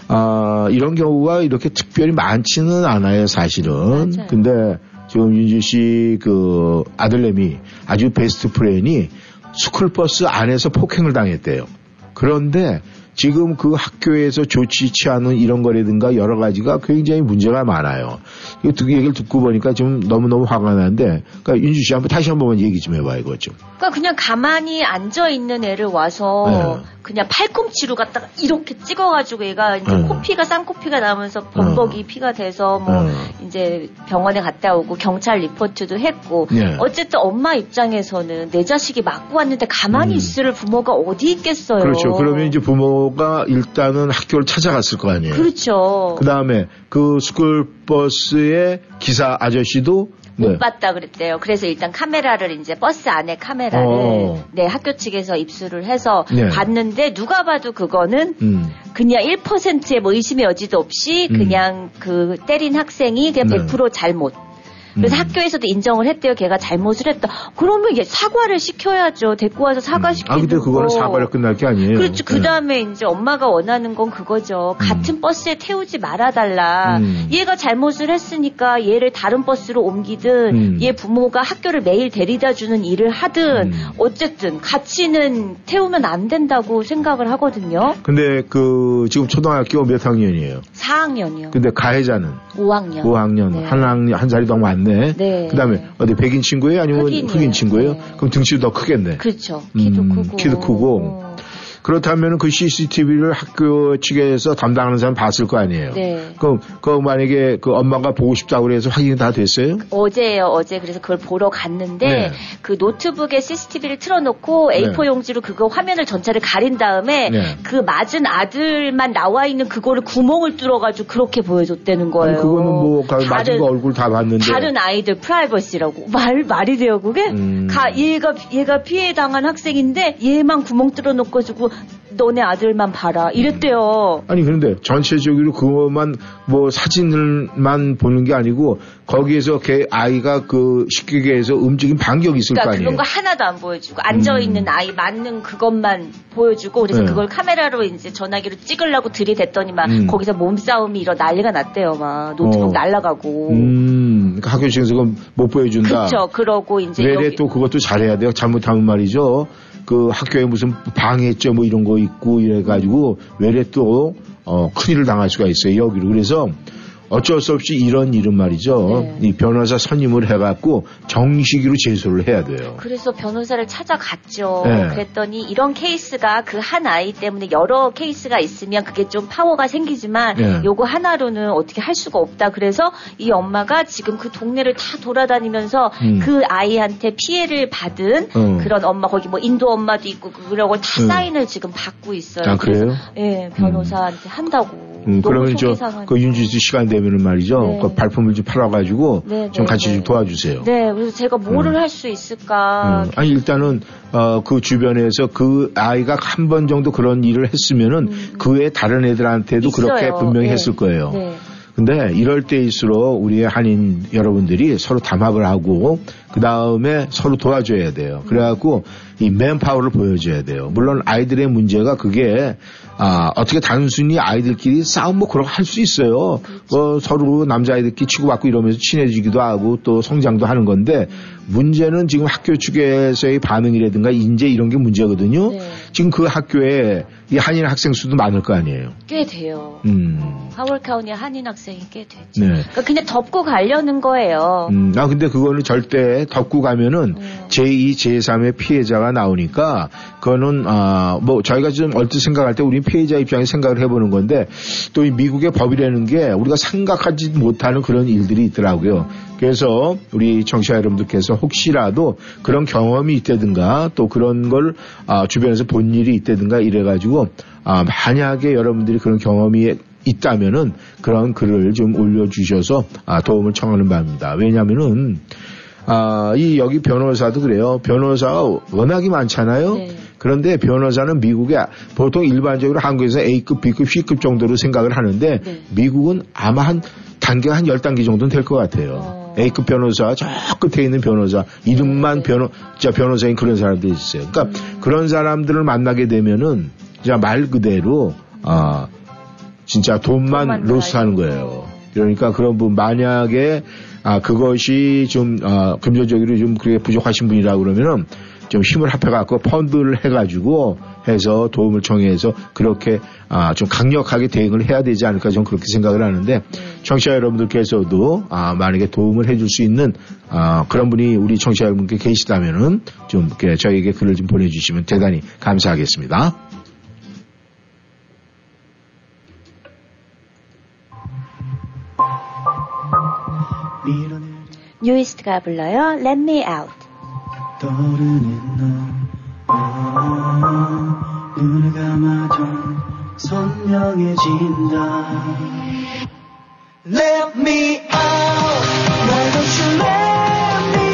아, 이런 경우가 이렇게 특별히 많지는 않아요, 사실은. 맞아요. 근데 지금 윤지 씨 그 아들내미 아주 best friend이 스쿨버스 안에서 폭행을 당했대요. 그런데 지금 그 학교에서 좋지 않은 이런 거라든가 여러 가지가 굉장히 문제가 많아요. 이 두 얘기를 듣고 보니까 좀 너무너무 화가 나는데, 그러니까 윤지 씨 한번 다시 한 번만 얘기 좀 해봐, 이거 좀. 그러니까 그냥 가만히 앉아 있는 애를 와서 네. 그냥 팔꿈치로 갖다가 이렇게 찍어가지고 얘가 이제 네. 코피가 쌍코피가 나면서 범벅이 피가 돼서 뭐 네. 이제 병원에 갔다 오고 경찰 리포트도 했고 네. 어쨌든 엄마 입장에서는 내 자식이 맞고 왔는데 가만히 음. 있을 부모가 어디 있겠어요. 그렇죠. 그러면 이제 부모가 일단은 학교를 찾아갔을 거 아니에요. 그렇죠. 그 다음에 그 스쿨버스의 기사 아저씨도 네. 못 봤다 그랬대요. 그래서 일단 카메라를 이제 버스 안에 카메라를 어. 네 학교 측에서 입수를 해서 네. 봤는데 누가 봐도 그거는 음. 그냥 1%의 뭐 의심의 여지도 없이 음. 그냥 그 때린 학생이 그냥 네. 100% 잘못. 그래서 음. 학교에서도 인정을 했대요. 걔가 잘못을 했다. 그러면 얘 사과를 시켜야죠. 데리고 와서 사과시키고. 아, 근데 그거는 사과로 끝날 게 아니에요. 그렇죠. 그 네. 다음에 이제 엄마가 원하는 건 그거죠. 같은 버스에 태우지 말아달라. 음. 얘가 잘못을 했으니까 얘를 다른 버스로 옮기든 음. 얘 부모가 학교를 매일 데리다 주는 일을 하든 음. 어쨌든 같이는 태우면 안 된다고 생각을 하거든요. 근데 그 지금 초등학교 몇 학년이에요? 4학년이요. 근데 가해자는 5학년. 5학년 네. 한 학년 한 살이 더 많네. 네. 그다음에 어디 백인 친구예요? 아니면 흑인이에요. 흑인 친구예요? 네. 그럼 등치도 더 크겠네. 그렇죠. 키도 음, 크고. 키도 크고. 어. 그렇다면 그 CCTV를 학교 측에서 담당하는 사람 봤을 거 아니에요. 네. 그럼 그 만약에 그 엄마가 보고 싶다고 그래서 확인이 다 됐어요? 어제예요, 어제. 그래서 그걸 보러 갔는데, 네. 그 노트북에 CCTV를 틀어놓고 A4 네. 용지로 그거 화면을 전체를 가린 다음에, 네. 그 맞은 아들만 나와 있는 그거를 구멍을 뚫어가지고 그렇게 보여줬다는 거예요. 아니 그거는 뭐 가- 맞은 다른- 거 얼굴 다 봤는데. 다른 아이들 프라이버시라고 말 말이 돼요 그게? 음. 가 얘가 얘가 피해 당한 학생인데 얘만 구멍 뚫어놓고 가지고 너네 아들만 봐라 이랬대요. 아니 그런데 전체적으로 그것만 뭐 사진을만 보는 게 아니고 거기에서 걔 아이가 그 식기계에서 움직임 반격이 있을 그러니까 거 아니에요. 그런 거 하나도 안 보여주고 앉아 있는 아이 맞는 그것만 보여주고 그래서 네. 그걸 카메라로 이제 전화기로 찍으려고 들이댔더니 막 음. 거기서 몸싸움이 일어 난리가 났대요. 막 노트북 어. 날라가고. 음, 그러니까 학교 측에서 그건 못 보여준다. 그렇죠. 그러고 이제 외려 또 그것도 잘해야 돼요. 잘못하면 말이죠. 그 학교에 무슨 방해죄 뭐 이런 거 있고 이래가지고 외려 또 어, 큰일을 당할 수가 있어요. 역으로. 그래서 어쩔 수 없이 이런 일은 말이죠. 네. 이 변호사 선임을 해갖고 정식으로 제소를 해야 돼요. 그래서 변호사를 찾아갔죠. 네. 그랬더니 이런 케이스가 그 한 아이 때문에 여러 케이스가 있으면 그게 좀 파워가 생기지만 네. 요거 하나로는 어떻게 할 수가 없다. 그래서 이 엄마가 지금 그 동네를 다 돌아다니면서 음. 그 아이한테 피해를 받은 어. 그런 엄마 거기 뭐 인도 엄마도 있고 그러고 다 음. 사인을 지금 받고 있어요. 아, 그래요? 예, 변호사한테 한다고. 음, 그러면 속이 저, 상하니까. 그 윤주수 시간 되 면은 말이죠. 네. 그 발품을 좀 팔아가지고 네, 좀 네, 같이 네. 좀 도와주세요. 네, 그래서 제가 뭐를 음. 할수 있을까. 음, 아니 일단은 어, 그 주변에서 그 아이가 한 번 정도 그런 일을 했으면은 그 외에 다른 애들한테도 그렇게 음. 있어요. 분명히 네. 했을 거예요. 네. 근데 이럴 때일수록 우리의 한인 여러분들이 서로 담합을 하고 그 다음에 서로 도와줘야 돼요. 그래갖고 이 맨파워를 보여줘야 돼요. 물론 아이들의 문제가 그게 아, 어떻게 단순히 아이들끼리 싸움 뭐 그런 거 할 수 있어요. 뭐 서로 남자아이들끼리 치고받고 이러면서 친해지기도 하고 또 성장도 하는 건데 문제는 지금 학교 측에서의 반응이라든가 인재 이런 게 문제거든요. 네. 지금 그 학교에 이 한인 학생 수도 많을 거 아니에요. 꽤 돼요. 음. 하월카운티 한인 학생이 꽤 되죠. 네. 그러니까 그냥 덮고 가려는 거예요. 음, 아, 근데 그거는 절대 덮고 가면은 제2, 제3의 피해자가 나오니까 그거는, 아, 뭐, 저희가 좀 얼핏 생각할 때 우리 피해자 입장에서 생각을 해보는 건데 또 이 미국의 법이라는 게 우리가 생각하지 못하는 그런 일들이 있더라고요. 그래서 우리 청취자 여러분들께서 혹시라도 그런 경험이 있다든가 또 그런 걸 아, 주변에서 본 일이 있다든가 이래가지고 아, 만약에 여러분들이 그런 경험이 있다면은 그런 글을 좀 올려주셔서 아, 도움을 청하는 바입니다. 왜냐하면은 아, 이 여기 변호사도 그래요. 변호사가 워낙이 많잖아요. 네. 그런데 변호사는 미국에 보통 일반적으로 한국에서 A급, B급, C급 정도로 생각을 하는데 네. 미국은 아마 한 단계가 한 10단계 정도는 될 것 같아요. 어. A급 변호사, 저 끝에 있는 변호사, 이름만 네. 변호, 자, 변호사인 그런 사람들이 있어요. 그러니까 음. 그런 사람들을 만나게 되면은 진짜 말 그대로, 아, 진짜 돈만 돈만 로스 하는 들어야지. 거예요. 그러니까 그런 분 만약에 아 그것이 좀 아, 금전적으로 좀 그렇게 부족하신 분이라 그러면은 좀 힘을 합해갖고 펀드를 해가지고 해서 도움을 청해서 그렇게 아, 좀 강력하게 대응을 해야 되지 않을까 저는 그렇게 생각을 하는데 청취자 여러분들께서도 아, 만약에 도움을 해줄 수 있는 아, 그런 분이 우리 청취자 여러분께 계시다면은 좀 이렇게 저에게 글을 좀 보내주시면 대단히 감사하겠습니다. 뉴이스트가 불러요. Let Me Out. 떠오르는 너 아, 눈을 감아도 선명해진다 Let me out Why don't you let me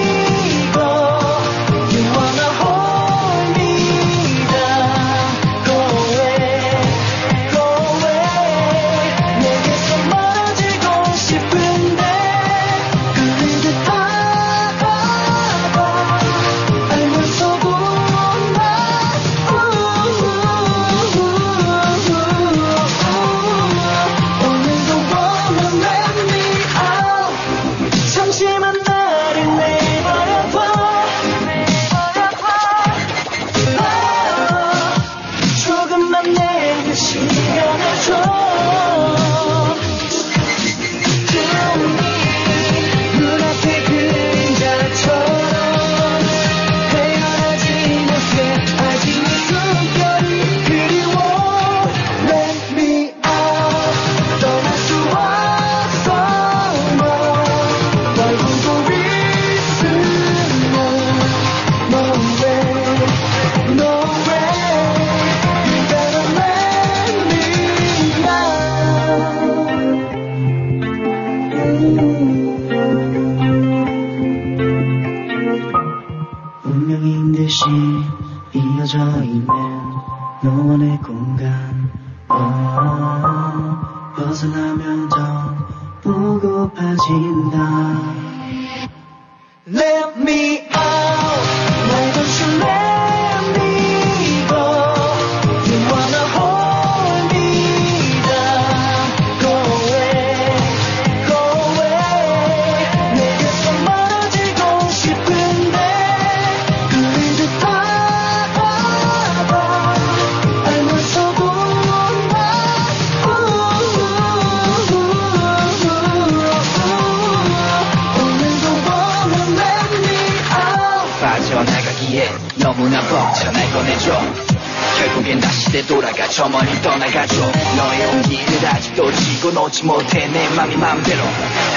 못해 내 맘이 맘대로.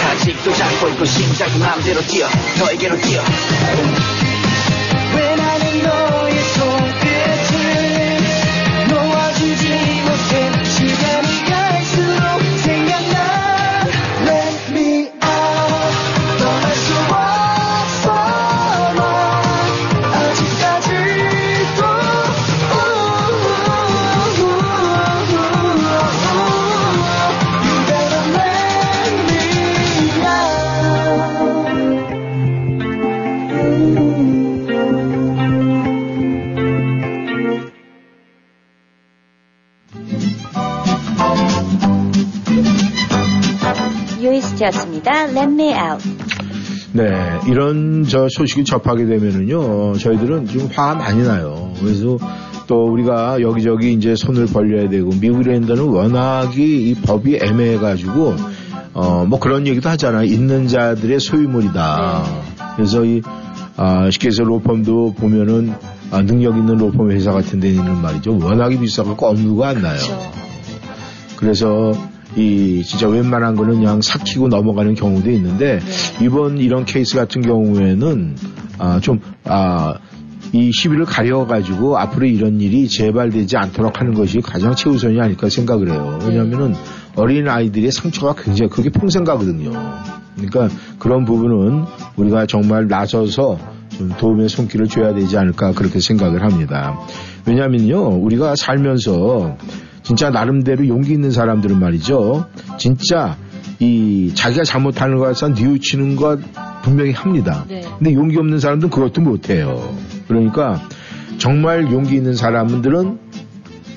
아직도 잡고 있고 심장이 맘대로 뛰어. 너에게로 뛰어 이런 저 소식을 접하게 되면은요, 어, 저희들은 좀 화가 많이 나요. 그래서 또 우리가 여기저기 이제 손을 벌려야 되고, 미국이랜드는 워낙이 이 법이 애매해가지고, 어, 뭐 그런 얘기도 하잖아요. 있는 자들의 소유물이다. 그래서 이, 아, 쉽게 해서 로펌도 보면은, 아, 능력 있는 로펌 회사 같은 데는 말이죠. 워낙에 비싸갖고 엄두가 안 나요. 그래서 이 진짜 웬만한 거는 그냥 삭히고 넘어가는 경우도 있는데 이번 이런 케이스 같은 경우에는 아, 좀 아, 이 시비를 가려가지고 앞으로 이런 일이 재발되지 않도록 하는 것이 가장 최우선이 아닐까 생각을 해요. 왜냐하면은 어린 아이들의 상처가 굉장히 그게 평생 가거든요. 그러니까 그런 부분은 우리가 정말 나서서 좀 도움의 손길을 줘야 되지 않을까 그렇게 생각을 합니다. 왜냐하면요, 우리가 살면서 진짜 나름대로 용기 있는 사람들은 말이죠. 진짜 이 자기가 잘못하는 것에 뉘우치는 것 분명히 합니다. 네. 근데 용기 없는 사람들은 그것도 못해요. 그러니까 정말 용기 있는 사람들은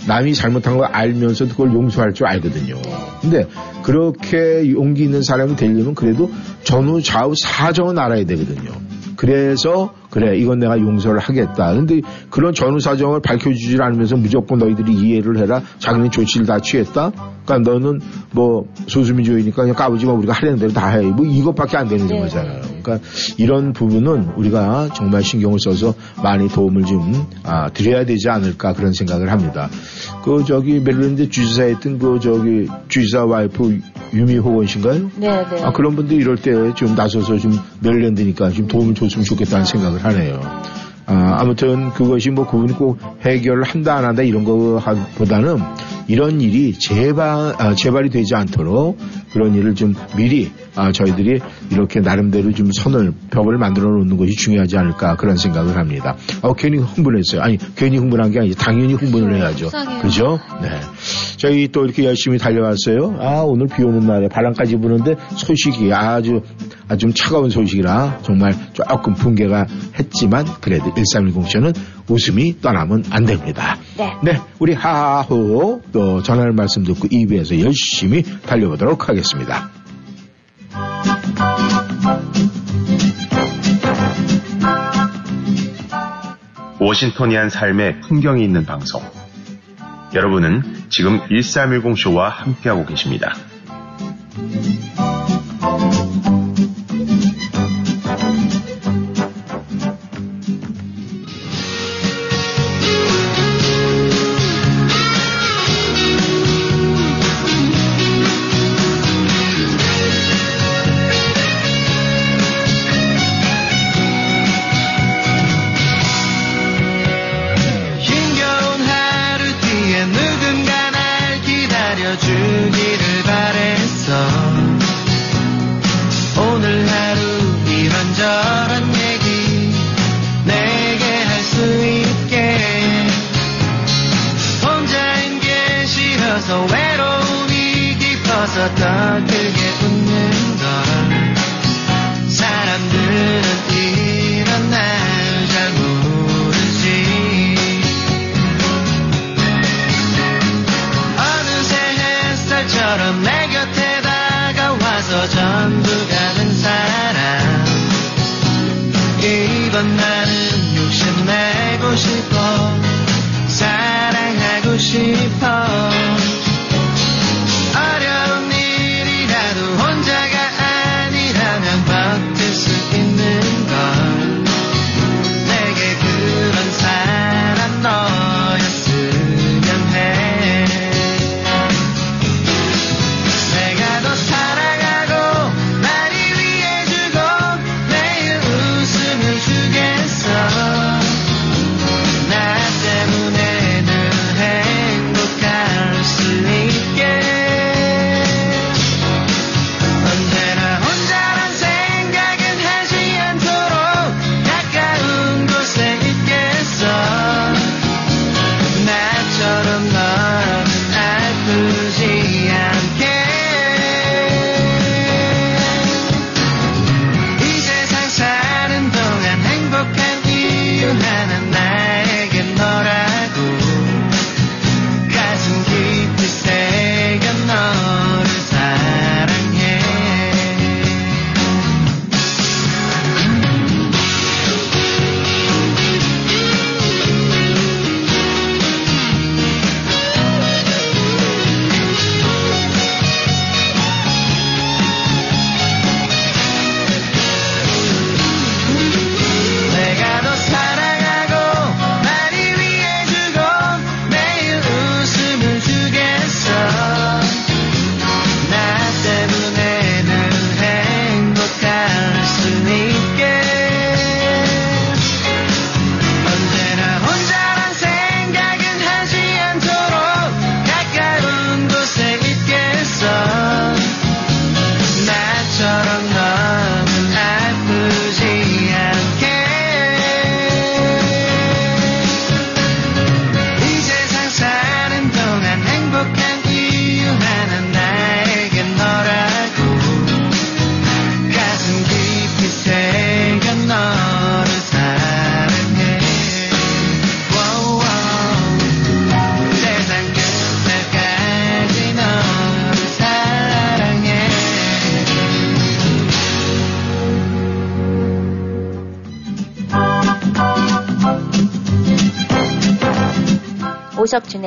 남이 잘못한 걸 알면서도 그걸 용서할 줄 알거든요. 근데 그렇게 용기 있는 사람이 되려면 그래도 전후 좌우 사정은 알아야 되거든요. 그래서 그래 이건 내가 용서를 하겠다. 근데 그런 전후 사정을 밝혀주질 않으면서 무조건 너희들이 이해를 해라. 자기는 조치를 다 취했다. 그러니까 너는 뭐 소수민주주의니까 그냥 까부지 마 우리가 하려는 대로 다 해. 뭐 이것밖에 안 되는 네. 거잖아요. 그러니까 이런 부분은 우리가 정말 신경을 써서 많이 도움을 좀 아, 드려야 되지 않을까 그런 생각을 합니다. 그 저기 멜론드 주지사였던 그 저기 주지사 와이프 유미호건 씨인가요? 네, 네. 아, 그런 분들 이럴 때 좀 나서서 좀 멜랜드니까 좀 도움을 줬으면 좋겠다는 생각을 하네요. 아, 아무튼 그것이 뭐 그분이 꼭 해결을 한다 안 한다 이런 거보다는 이런 일이 재발, 아, 재발이 되지 않도록 그런 일을 좀 미리 아, 저희들이 이렇게 나름대로 좀 선을, 벽을 만들어 놓는 것이 중요하지 않을까 그런 생각을 합니다. 어, 괜히 흥분했어요. 아니, 괜히 흥분한 게 아니지. 당연히 흥분을 해야죠. 그죠? 네. 저희 또 이렇게 열심히 달려왔어요. 아, 오늘 비 오는 날에 바람까지 부는데 소식이 아주 좀 차가운 소식이라 정말 조금 붕괴가 했지만 그래도 1310 쇼는 웃음이 떠나면 안 됩니다. 네. 네, 우리 하하호 또 전하는 말씀 듣고 2부에서 열심히 달려보도록 하겠습니다. 워싱턴이한 삶의 풍경이 있는 방송. 여러분은 지금 1310쇼와 함께하고 계십니다.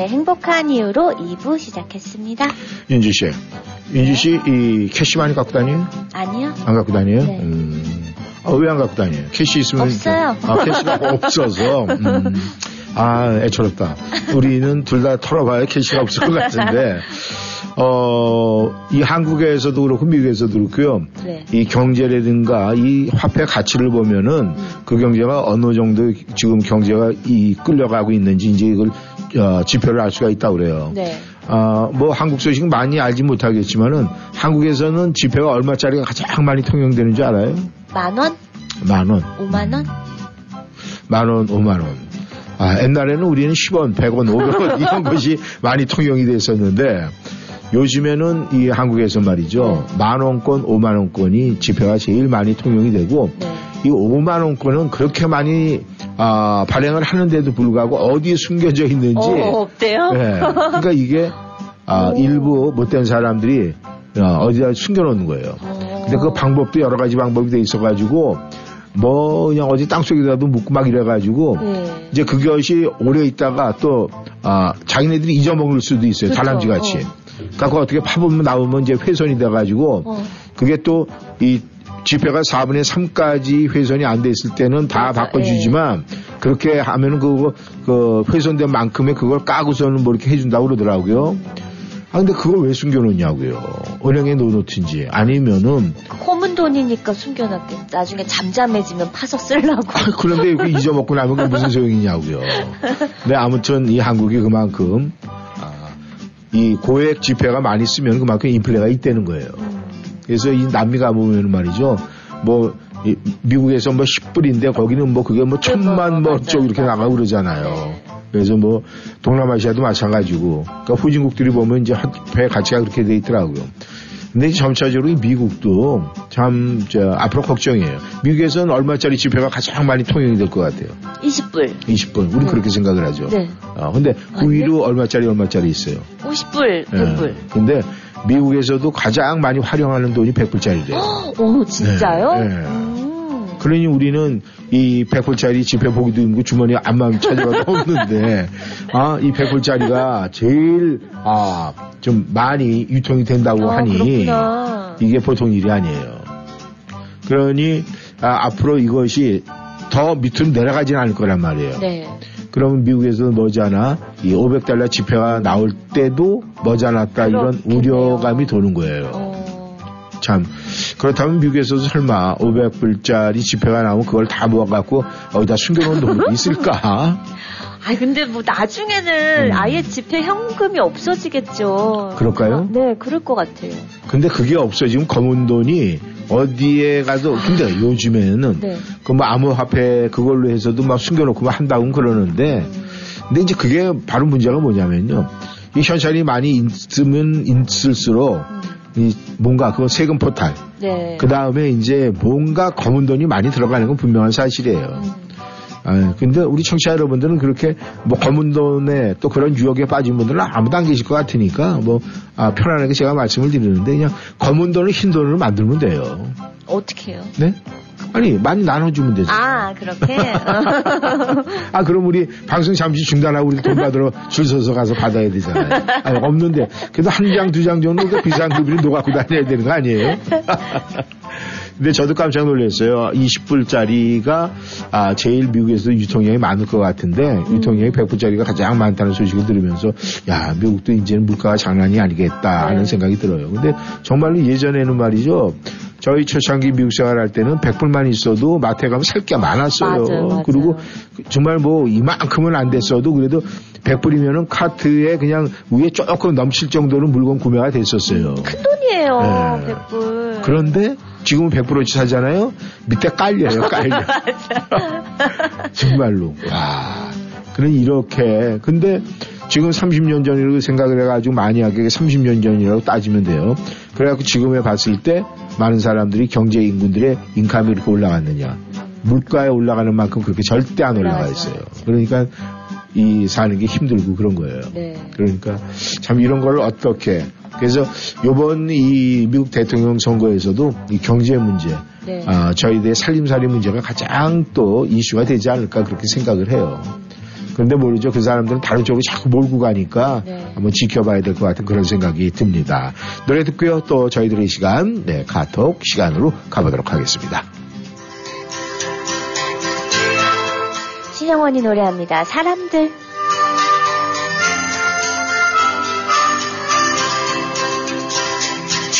오석준의 행복한 이유로 2부 시작했습니다. 윤지 씨. 윤지 씨, 이 cash 많이 갖고 다녀요? 아니요. 안 갖고 다녀요? 네. 음. 아, 왜 안 갖고 다녀요? cash 있으면. 없어요. 아, cash가 없어서. 음. 아, 애처롭다. 우리는 둘 다 털어봐야 cash가 없을 것 같은데. 어, 이 한국에서도 그렇고 미국에서도 그렇고요. 네. 이 경제라든가 이 화폐 가치를 보면은 그 경제가 어느 정도 지금 경제가 이 끌려가고 있는지 이제 이걸 어, 지표를 알 수가 있다고 그래요. 네. 아, 뭐 한국 소식 많이 알지 못하겠지만은 한국에서는 지폐가 얼마짜리가 가장 많이 통용되는 줄 알아요? 만 원? 만 원, 5만 원? 만 원, 오만 원. 아, 옛날에는 우리는 10원, 100원, 500원 이런 것이 많이 통용이 됐었는데 요즘에는 이 한국에서 말이죠. 만 원권, 오만 원권이 지폐가 제일 많이 통용이 되고 네. 이 5만 원권은 그렇게 많이 아, 발행을 하는데도 불구하고 어디에 숨겨져 있는지 어, 없대요? 네. 그러니까 이게 아, 일부 못된 사람들이 어, 어디다 숨겨놓는 거예요. 근데 그 방법도 여러 가지 방법이 돼 있어가지고 뭐 그냥 어디 땅속에다도 묻고 막 이래가지고 네. 이제 그것이 오래 있다가 또 아, 자기네들이 잊어먹을 수도 있어요. 다람쥐 같이. 그러니까 그거 어떻게 파보면 나오면 이제 훼손이 돼가지고 어. 그게 또 이 지폐가 4분의 3까지 훼손이 안 돼 있을 때는 다 바꿔주지만 그렇게 하면은 그거 그 훼손된 만큼의 그걸 까고서는 뭐 이렇게 해준다고 그러더라고요. 아 근데 그걸 왜 숨겨놓냐고요. 은행에 넣어놓든지 아니면은 코문 돈이니까 숨겨놨겠. 나중에 잠잠해지면 파서 쓰려고. 아, 그런데 이거 잊어먹고 나면 그게 무슨 소용이냐고요. 근데 아무튼 이 한국이 그만큼 아, 이 고액 지폐가 많이 쓰면 그만큼 인플레가 있다는 거예요. 그래서 이 남미 가보면 말이죠. 뭐이 미국에서 뭐 10불인데 거기는 뭐 그게 뭐 천만 뭐. 쪽 이렇게 나가고 그러잖아요. 네. 그래서 뭐 동남아시아도 마찬가지고 그러니까 후진국들이 보면 이제 배 가치가 그렇게 돼 있더라고요. 근데 점차적으로 이 미국도 참, 저, 앞으로 걱정이에요. 미국에서는 얼마짜리 지폐가 가장 많이 통용이 될 것 같아요. 20불, 20분. 우리 그렇게 생각을 하죠. 네. 어, 근데 그 위로 얼마짜리 얼마짜리 있어요. 50불, 예. 100불. 근데 미국에서도 가장 많이 활용하는 돈이 100불짜리래요. 오, 진짜요? 네, 네. 음. 그러니 우리는 이 100불짜리 지폐 보기도 힘들고 주머니에 안마음 찾아가도 없는데, 아, 이 100불짜리가 제일, 아, 좀 많이 유통이 된다고 아, 하니, 그렇구나. 이게 보통 일이 아니에요. 그러니, 아, 앞으로 이것이 더 밑으로 내려가진 않을 거란 말이에요. 네. 그러면 미국에서는 머지않아 이 500달러 지폐가 나올 때도 머지않았다 이런. 우려감이 도는 거예요. 어, 참 그렇다면 미국에서도 설마 500불짜리 지폐가 나오면 그걸 다 모아갖고 어디다 숨겨놓은 돈이 있을까? 아 근데 뭐 나중에는 음. 아예 지폐 현금이 없어지겠죠. 그럴까요? 네, 그럴 것 같아요. 근데 그게 없어지면 검은 돈이 어디에 가도 근데 요즘에는 네. 그뭐 암호화폐 그걸로 해서도 막 숨겨놓고 막 한다고 그러는데 근데 이제 그게 바로 문제가 뭐냐면요 이 현찰이 많이 있으면 있을수록 이 뭔가 그 세금 포탈 네. 그 다음에 이제 뭔가 검은 돈이 많이 들어가는 건 분명한 사실이에요. 아, 근데 우리 청취자 여러분들은 그렇게 뭐 검은 돈에 또 그런 유혹에 빠진 분들은 아무도 안 계실 것 같으니까 뭐 아, 편안하게 제가 말씀을 드리는데 그냥 검은 돈을 흰 돈으로 만들면 돼요. 어떻게 해요? 네? 아니 많이 나눠주면 되죠. 아, 그렇게? 아, 그럼 우리 방송 잠시 중단하고 우리 돈 받으러 줄 서서 가서 받아야 되잖아요. 아니, 없는데. 그래도 한 장, 두 장 정도 그 비싼 급비를 녹아고 다녀야 되는 거 아니에요? 근데 저도 깜짝 놀랐어요. 20불짜리가 아, 제일 미국에서 유통량이 많을 것 같은데 유통량이 100불짜리가 가장 많다는 소식을 들으면서 야, 미국도 이제는 물가가 장난이 아니겠다 하는 네. 생각이 들어요. 근데 정말로 예전에는 말이죠. 저희 초창기 미국 생활할 때는 100불만 있어도 마트에 가면 살 게 많았어요. 맞아요, 맞아요. 그리고 정말 뭐 이만큼은 안 됐어도 그래도 100불이면은 카트에 그냥 위에 조금 넘칠 정도로 물건 구매가 됐었어요. 큰 돈이에요, 네. 100불. 그런데 지금은 100%치 사잖아요. 밑에 깔려요, 깔려. 정말로. 와. 그런 이렇게. 근데 지금 30년 전이라고 생각을 해가지고 만약에 30년 전이라고 따지면 돼요. 그래갖고 지금에 봤을 때 많은 사람들이 경제 인군들의 인감이 이렇게 올라갔느냐. 물가에 올라가는 만큼 그렇게 절대 안 올라가. 있어요. 그러니까 이 사는 게 힘들고 그런 거예요. 네. 그러니까 참 이런 걸 어떻게 그래서 요번 이 미국 대통령 선거에서도 이 경제 문제 네. 아, 저희들의 살림살이 문제가 가장 또 이슈가 되지 않을까 그렇게 생각을 해요. 그런데 모르죠. 그 사람들은 다른 쪽으로 자꾸 몰고 가니까 네. 한번 지켜봐야 될 것 같은 그런 생각이 듭니다. 노래 듣고요. 또 저희들의 시간, 네, 카톡 시간으로 가보도록 하겠습니다. 신영원이 노래합니다. 사람들.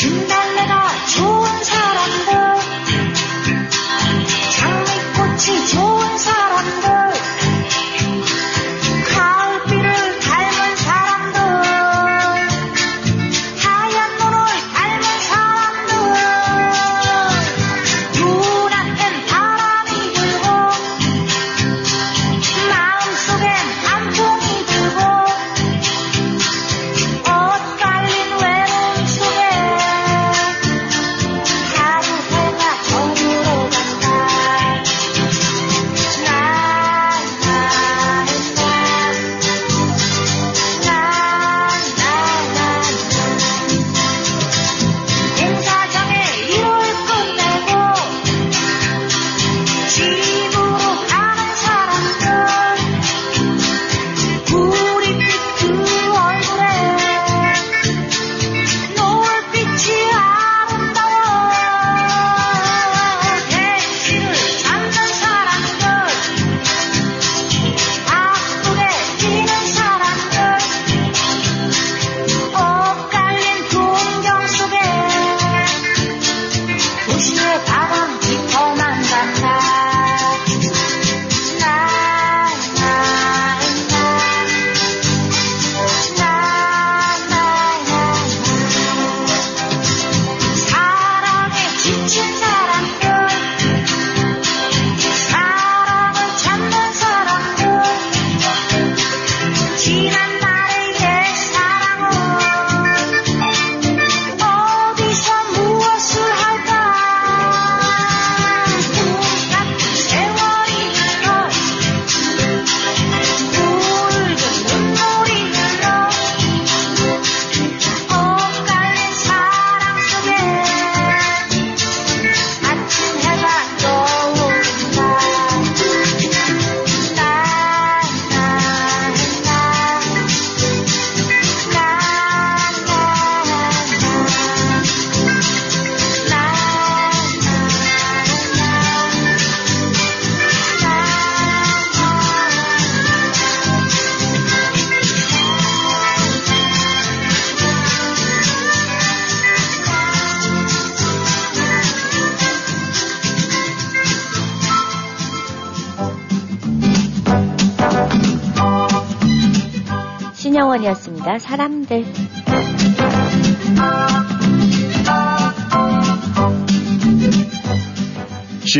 진달래가 좋은 사람들. 장미꽃이 좋은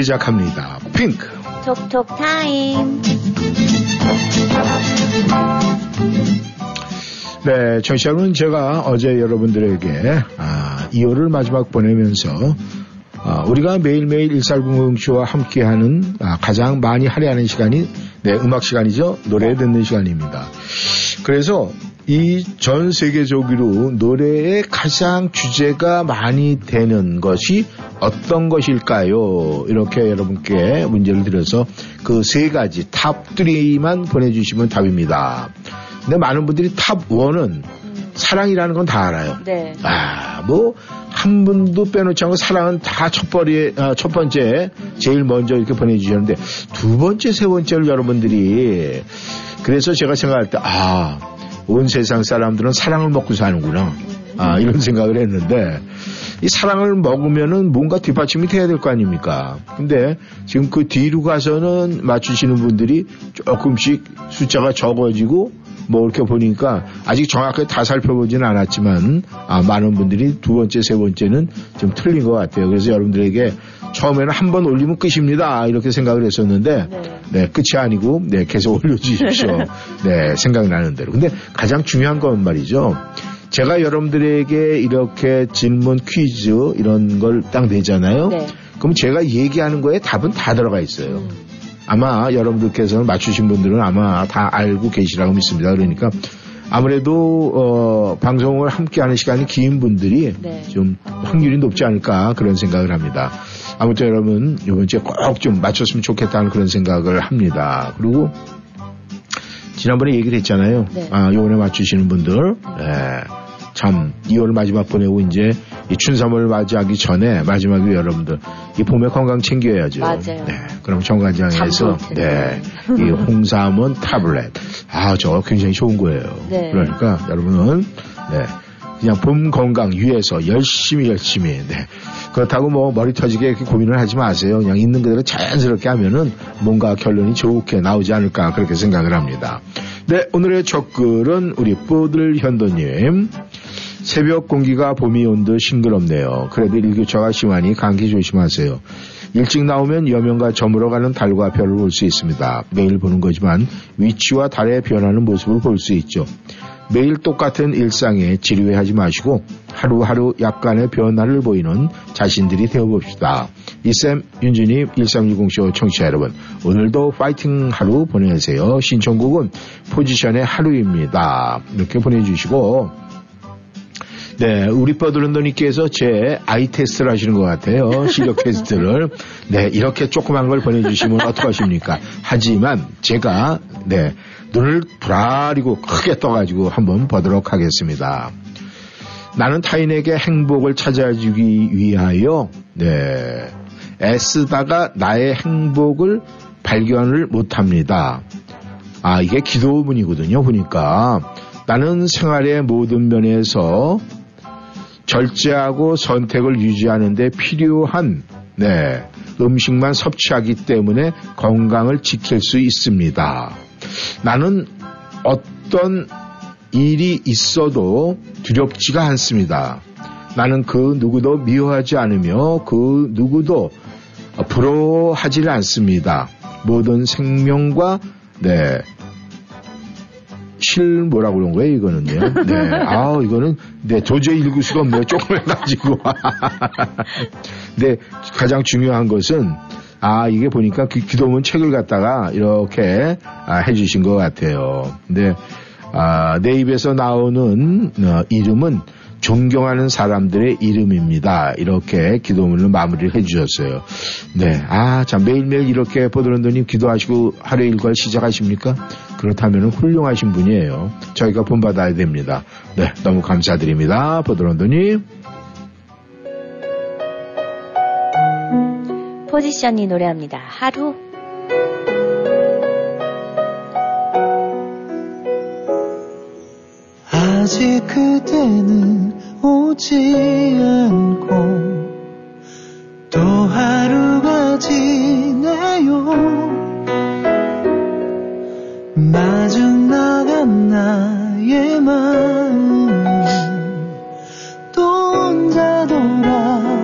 시작합니다. 핑크. 톡톡 타임. 네, 청취자 여러분, 제가 어제 여러분들에게 아, 2월을 마지막 보내면서 아, 우리가 매일매일 일살공공쇼와 함께하는 아, 가장 많이 할애하는 시간이 네, 음악 시간이죠. 노래 듣는 시간입니다. 그래서 이 전 세계적으로 노래의 가장 주제가 많이 되는 것이 어떤 것일까요? 이렇게 여러분께 문제를 드려서 그 세 가지 top 3만 보내주시면 답입니다. 근데 많은 분들이 top 1은 사랑이라는 건 다 알아요. 네. 아, 뭐, 한 분도 빼놓지 않고 사랑은 다 첫 번에, 아, 첫 번째, 제일 먼저 이렇게 보내주셨는데, 두 번째, 세 번째를 여러분들이, 그래서 제가 생각할 때, 아, 온 세상 사람들은 사랑을 먹고 사는구나. 아, 이런 생각을 했는데, 이 사랑을 먹으면은 뭔가 뒷받침이 돼야 될 거 아닙니까? 근데 지금 그 뒤로 가서는 맞추시는 분들이 조금씩 숫자가 적어지고 뭐 이렇게 보니까 아직 정확하게 다 살펴보지는 않았지만 아, 많은 분들이 두 번째, 세 번째는 좀 틀린 것 같아요. 그래서 여러분들에게 처음에는 한 번 올리면 끝입니다. 이렇게 생각을 했었는데 네, 끝이 아니고 네, 계속 올려주십시오. 네, 생각나는 대로. 근데 가장 중요한 건 말이죠. 제가 여러분들에게 이렇게 질문 퀴즈 이런 걸 딱 내잖아요. 네. 그럼 제가 얘기하는 거에 답은 다 들어가 있어요. 아마 여러분들께서는 맞추신 분들은 아마 다 알고 계시라고 믿습니다. 그러니까 아무래도 어, 방송을 함께하는 시간이 긴 분들이 네. 좀 확률이 높지 않을까 그런 생각을 합니다. 아무튼 여러분 이번 주에 꼭 좀 맞췄으면 좋겠다는 그런 생각을 합니다. 그리고 지난번에 얘기를 했잖아요. 네. 아, 요번에 맞추시는 분들, 예, 참, 2월 마지막 보내고 이제 이 춘삼을 맞이하기 전에 마지막에 여러분들 이 봄에 건강 챙겨야죠. 맞아요. 네, 그럼 정관장에서. 네, 이 홍삼은 타블렛. 아, 저거 굉장히 좋은 거예요. 네. 그러니까 여러분은 네, 그냥 봄 건강 위해서 열심히 열심히. 네. 그렇다고 뭐 머리 터지게 고민을 하지 마세요. 그냥 있는 그대로 자연스럽게 하면은 뭔가 결론이 좋게 나오지 않을까 그렇게 생각을 합니다. 네, 오늘의 첫 글은 우리 뽀들 현도님. 새벽 공기가 봄이 온 듯 싱그럽네요. 그래도 일교차가 심하니 감기 조심하세요. 일찍 나오면 여명과 저물어 가는 달과 별을 볼 수 있습니다. 매일 보는 거지만 위치와 달의 변하는 모습을 볼 수 있죠. 매일 똑같은 일상에 지루해하지 마시고 하루하루 약간의 변화를 보이는 자신들이 되어봅시다. 이쌤, 윤주님, 1360쇼 청취자 여러분, 오늘도 파이팅 하루 보내세요. 신청곡은 포지션의 하루입니다. 이렇게 보내주시고, 네, 우리 뻐드런더님께서 제 아이 테스트를 하시는 것 같아요. 시력 테스트를. 네, 이렇게 조그만 걸 보내주시면 어떡하십니까? 하지만 제가, 네, 눈을 부라리고 크게 떠가지고 한번 보도록 하겠습니다. 나는 타인에게 행복을 찾아주기 위하여, 네, 애쓰다가 나의 행복을 발견을 못합니다. 아, 이게 기도문이거든요, 보니까. 나는 생활의 모든 면에서 절제하고 선택을 유지하는데 필요한 네, 음식만 섭취하기 때문에 건강을 지킬 수 있습니다. 나는 어떤 일이 있어도 두렵지가 않습니다. 나는 그 누구도 미워하지 않으며 그 누구도 부러워하지를 않습니다. 모든 생명과 네, 실 뭐라고 그런 거예요 이거는요. 네, 아 이거는 네 도저히 읽을 수가 없네요. 조금 해가지고. 네, 가장 중요한 것은 아 이게 보니까 그 기도문 책을 갖다가 이렇게 아, 해주신 것 같아요. 근데 아, 내 입에서 나오는 어, 이름은 존경하는 사람들의 이름입니다. 이렇게 기도문을 마무리를 해주셨어요. 네. 아, 참, 매일매일 이렇게 보드런더님 기도하시고 하루 일과를 시작하십니까? 그렇다면 훌륭하신 분이에요. 저희가 본받아야 됩니다. 네. 너무 감사드립니다. 보드런더님. 포지션이 노래합니다. 하루. 아직 그대는 오지 않고 또 하루가 지나요. 마중 나간 나의 마음 또 혼자 돌아와요.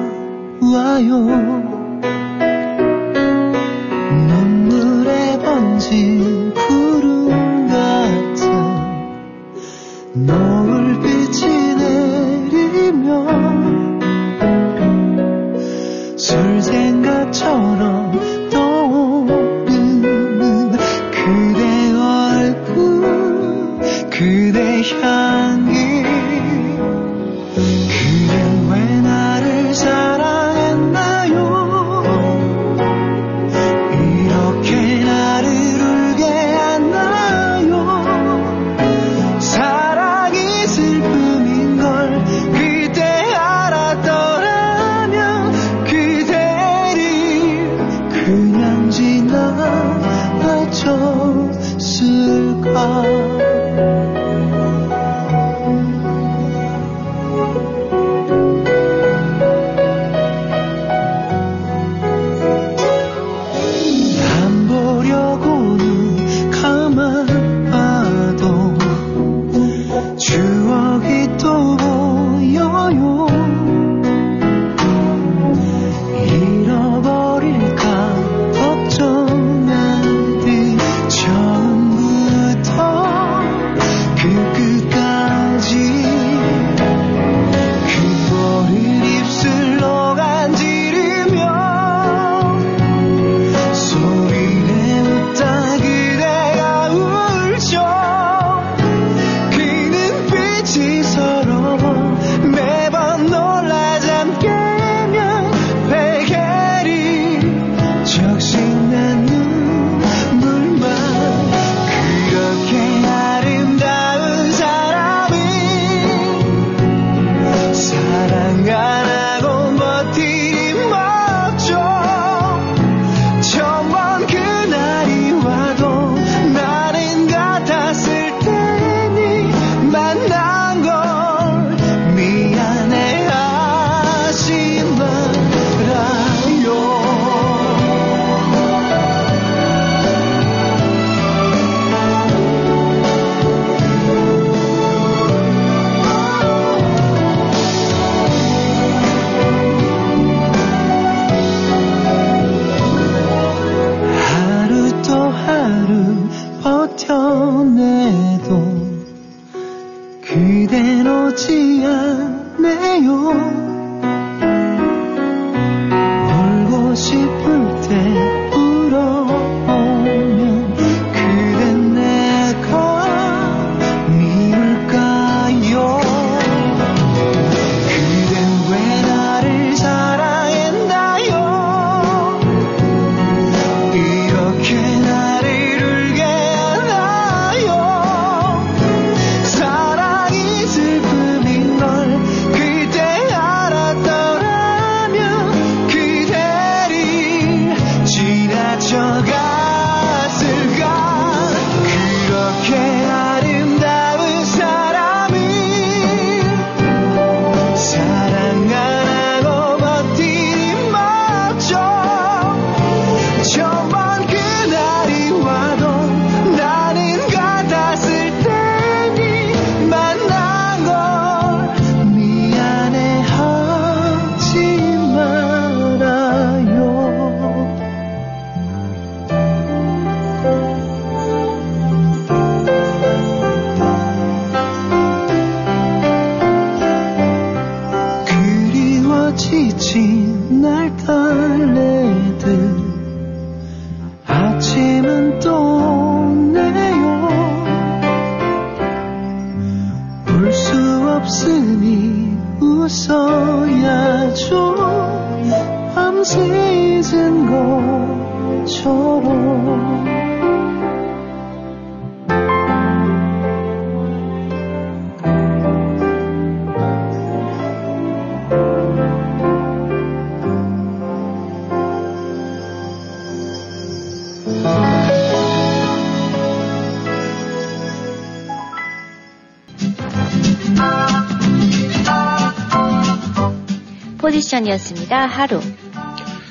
포지션이었습니다. 하루.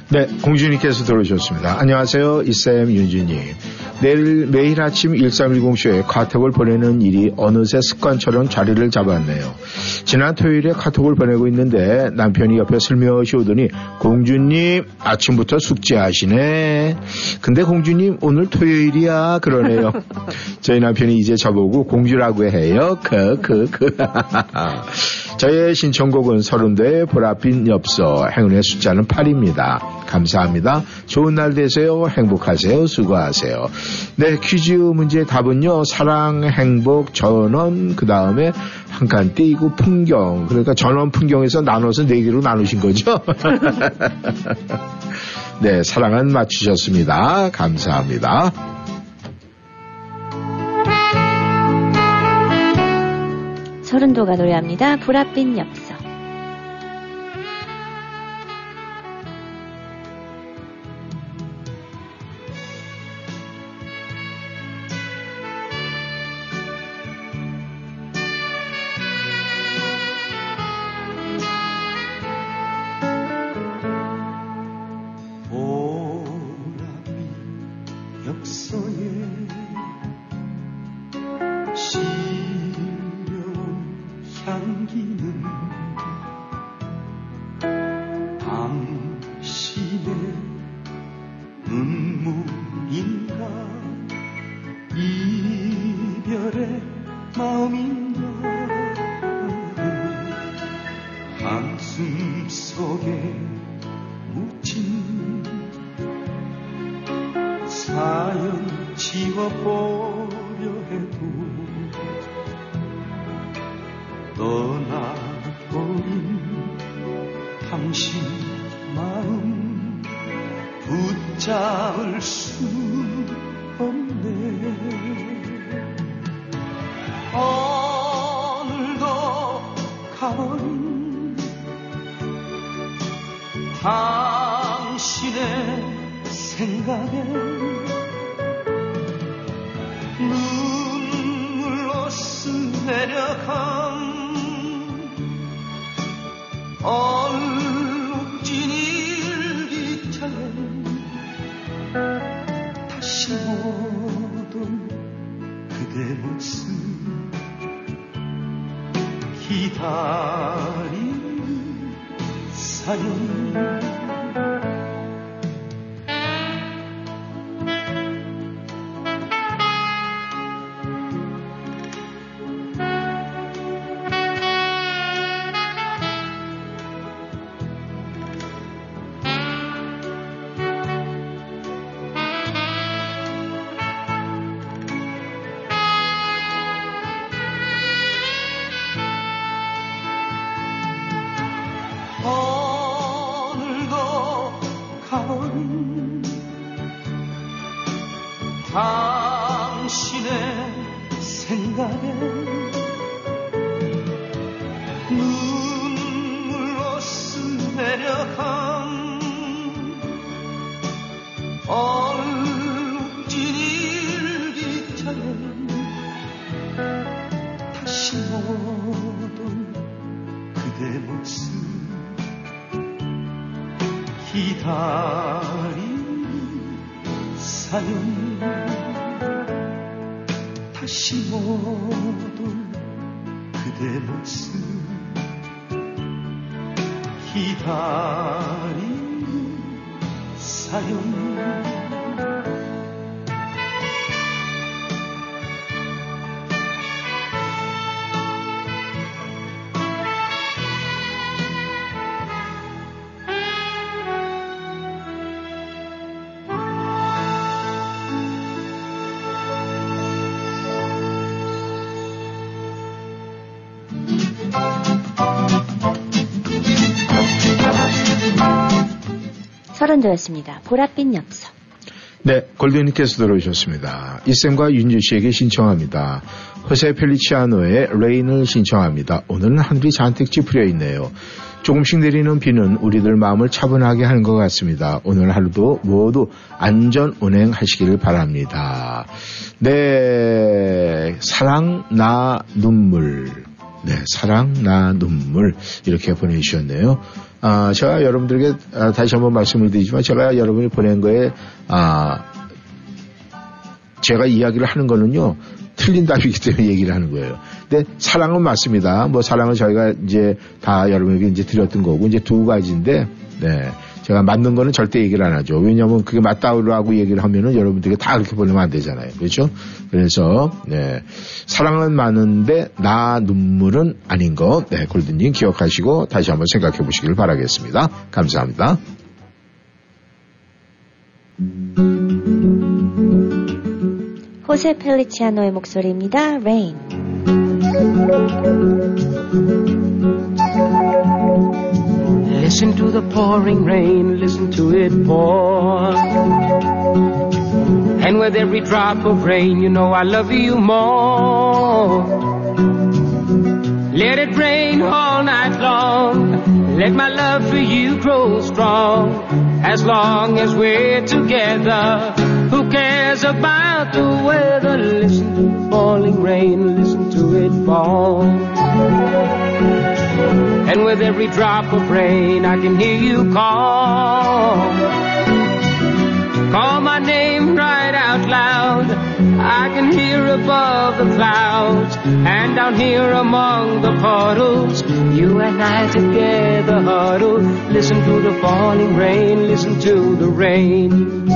네, 공주님께서 들어오셨습니다. 안녕하세요. 이쌤 윤주님. 내일 매일 아침 1310쇼에 카톡을 보내는 일이 어느새 습관처럼 자리를 잡았네요. 지난 토요일에 카톡을 보내고 있는데 남편이 옆에 슬며시 오더니 공주님 아침부터 숙제하시네. 근데 공주님 오늘 토요일이야 그러네요. 저희 남편이 이제 저보고 공주라고 해요. 크크크. 저의 신청곡은 서른도의 보랏빛 엽서 행운의 숫자는 8입니다. 감사합니다. 좋은 날 되세요. 행복하세요. 수고하세요. 네, 퀴즈 문제 답은요. 사랑, 행복, 전원, 그 다음에 한 칸 띄고 풍경. 그러니까 전원 풍경에서 나눠서 네 개로 나누신 거죠? 네, 사랑은 맞추셨습니다. 감사합니다. 서른도가 노래합니다. 보랏빛 엽서. 기다리는 사연 서른도였습니다. 보랏빛 엽서. 네, 골든님께서 들어오셨습니다. 이쌤과 윤주 씨에게 신청합니다. 호세 펠리치아노의 레인을 신청합니다. 오늘은 하늘이 잔뜩 찌푸려 있네요. 조금씩 내리는 비는 우리들 마음을 차분하게 하는 것 같습니다. 오늘 하루도 모두 안전 운행하시기를 바랍니다. 네, 사랑 나 눈물. 네, 사랑 나 눈물 이렇게 보내주셨네요. 아, 제가 여러분들에게 아, 다시 한번 말씀을 드리지만 제가 여러분이 보낸 거에 아, 제가 이야기를 하는 거는요. 틀린 답이기 때문에 얘기를 하는 거예요. 근데 사랑은 맞습니다. 뭐 사랑은 저희가 이제 다 여러분에게 이제 드렸던 거고 이제 두 가지인데 네. 제가 맞는 거는 절대 얘기를 안 하죠. 왜냐하면 그게 맞다고 얘기를 하면은 여러분들에게 다 그렇게 보내면 안 되잖아요. 그렇죠? 그래서 네. 사랑은 많은데 나 눈물은 아닌 거 네, 골든님 기억하시고 다시 한번 생각해 보시길 바라겠습니다. 감사합니다. 호세 펠리치아노의 목소리입니다. Rain. Listen to the pouring rain, listen to it pour. And with every drop of rain, you know I love you more. Let it rain all night long. Let my love for you grow strong. As long as we're together, who cares about the weather? Listen to the falling rain, listen to it fall. And with every drop of rain, I can hear you call. Call my name right out loud. I can hear above the clouds and down here among the puddles. You and I together huddle. Listen to the falling rain, listen to the rain.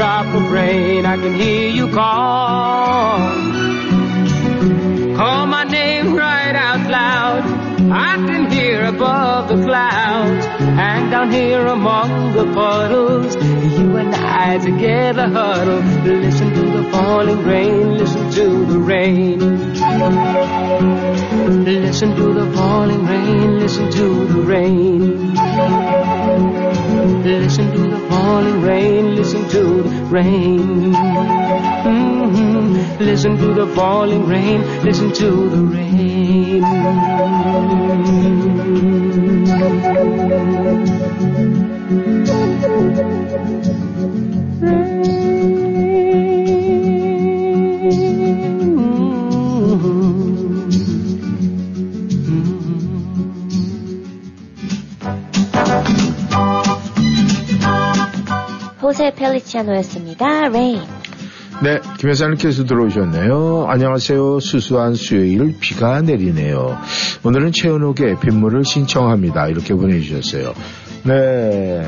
Drop of rain, I can hear you call. Call my name right out loud. I can hear above the clouds and down here among the puddles. You and I together huddle. Listen to the falling rain. Listen to the rain. Listen to the falling rain. Listen to the rain. Rain. Mhm. Listen to the falling rain. Listen to the rain. 펠리치아노였습니다. Rain. 네, 김혜사님께서 들어오셨네요. 안녕하세요. 수수한 수요일 비가 내리네요. 오늘은 최은옥의 빗물을 신청합니다. 이렇게 보내주셨어요. 네,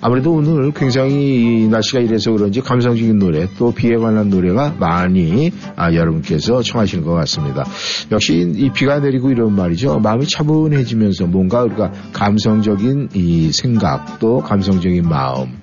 아무래도 오늘 굉장히 이 날씨가 이래서 그런지 감성적인 노래 또 비에 관한 노래가 많이 아, 여러분께서 청하시는 것 같습니다. 역시 이 비가 내리고 이런 말이죠. 마음이 차분해지면서 뭔가 우리가 감성적인 이 생각 또 감성적인 마음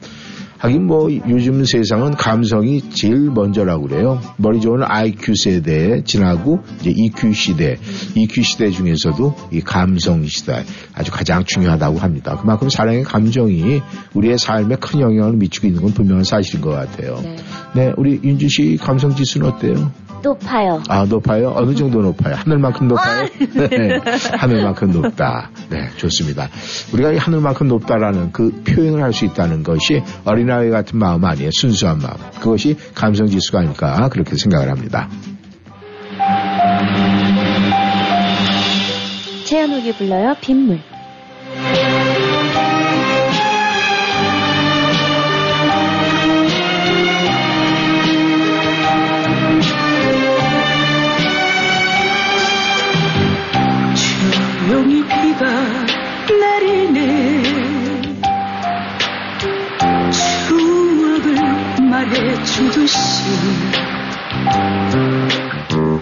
하긴 뭐 요즘 세상은 감성이 제일 먼저라고 그래요. 머리 좋은 IQ 세대에 지나고 이제 EQ 시대, EQ 시대 중에서도 이 감성 시대 아주 가장 중요하다고 합니다. 그만큼 사랑의 감정이 우리의 삶에 큰 영향을 미치고 있는 건 분명한 사실인 것 같아요. 네. 네, 우리 윤주 씨 감성 지수는 어때요? 높아요. 아, 높아요? 어느 정도 높아요? 하늘만큼 높아요? 네, 하늘만큼 높다. 네, 좋습니다. 우리가 이 하늘만큼 높다라는 그 표현을 할 수 있다는 것이 어린아이 같은 마음 아니에요. 순수한 마음. 그것이 감성 지수가 아닐까 그렇게 생각을 합니다. 최현욱이 불러요. 빗물. 해주듯이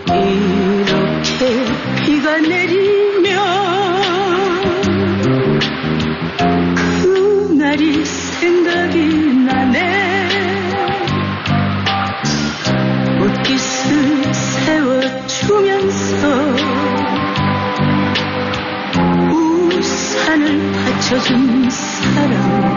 이렇게 비가 내리면 그날이 생각이 나네. 옷깃을 세워주면서 우산을 받쳐준 사람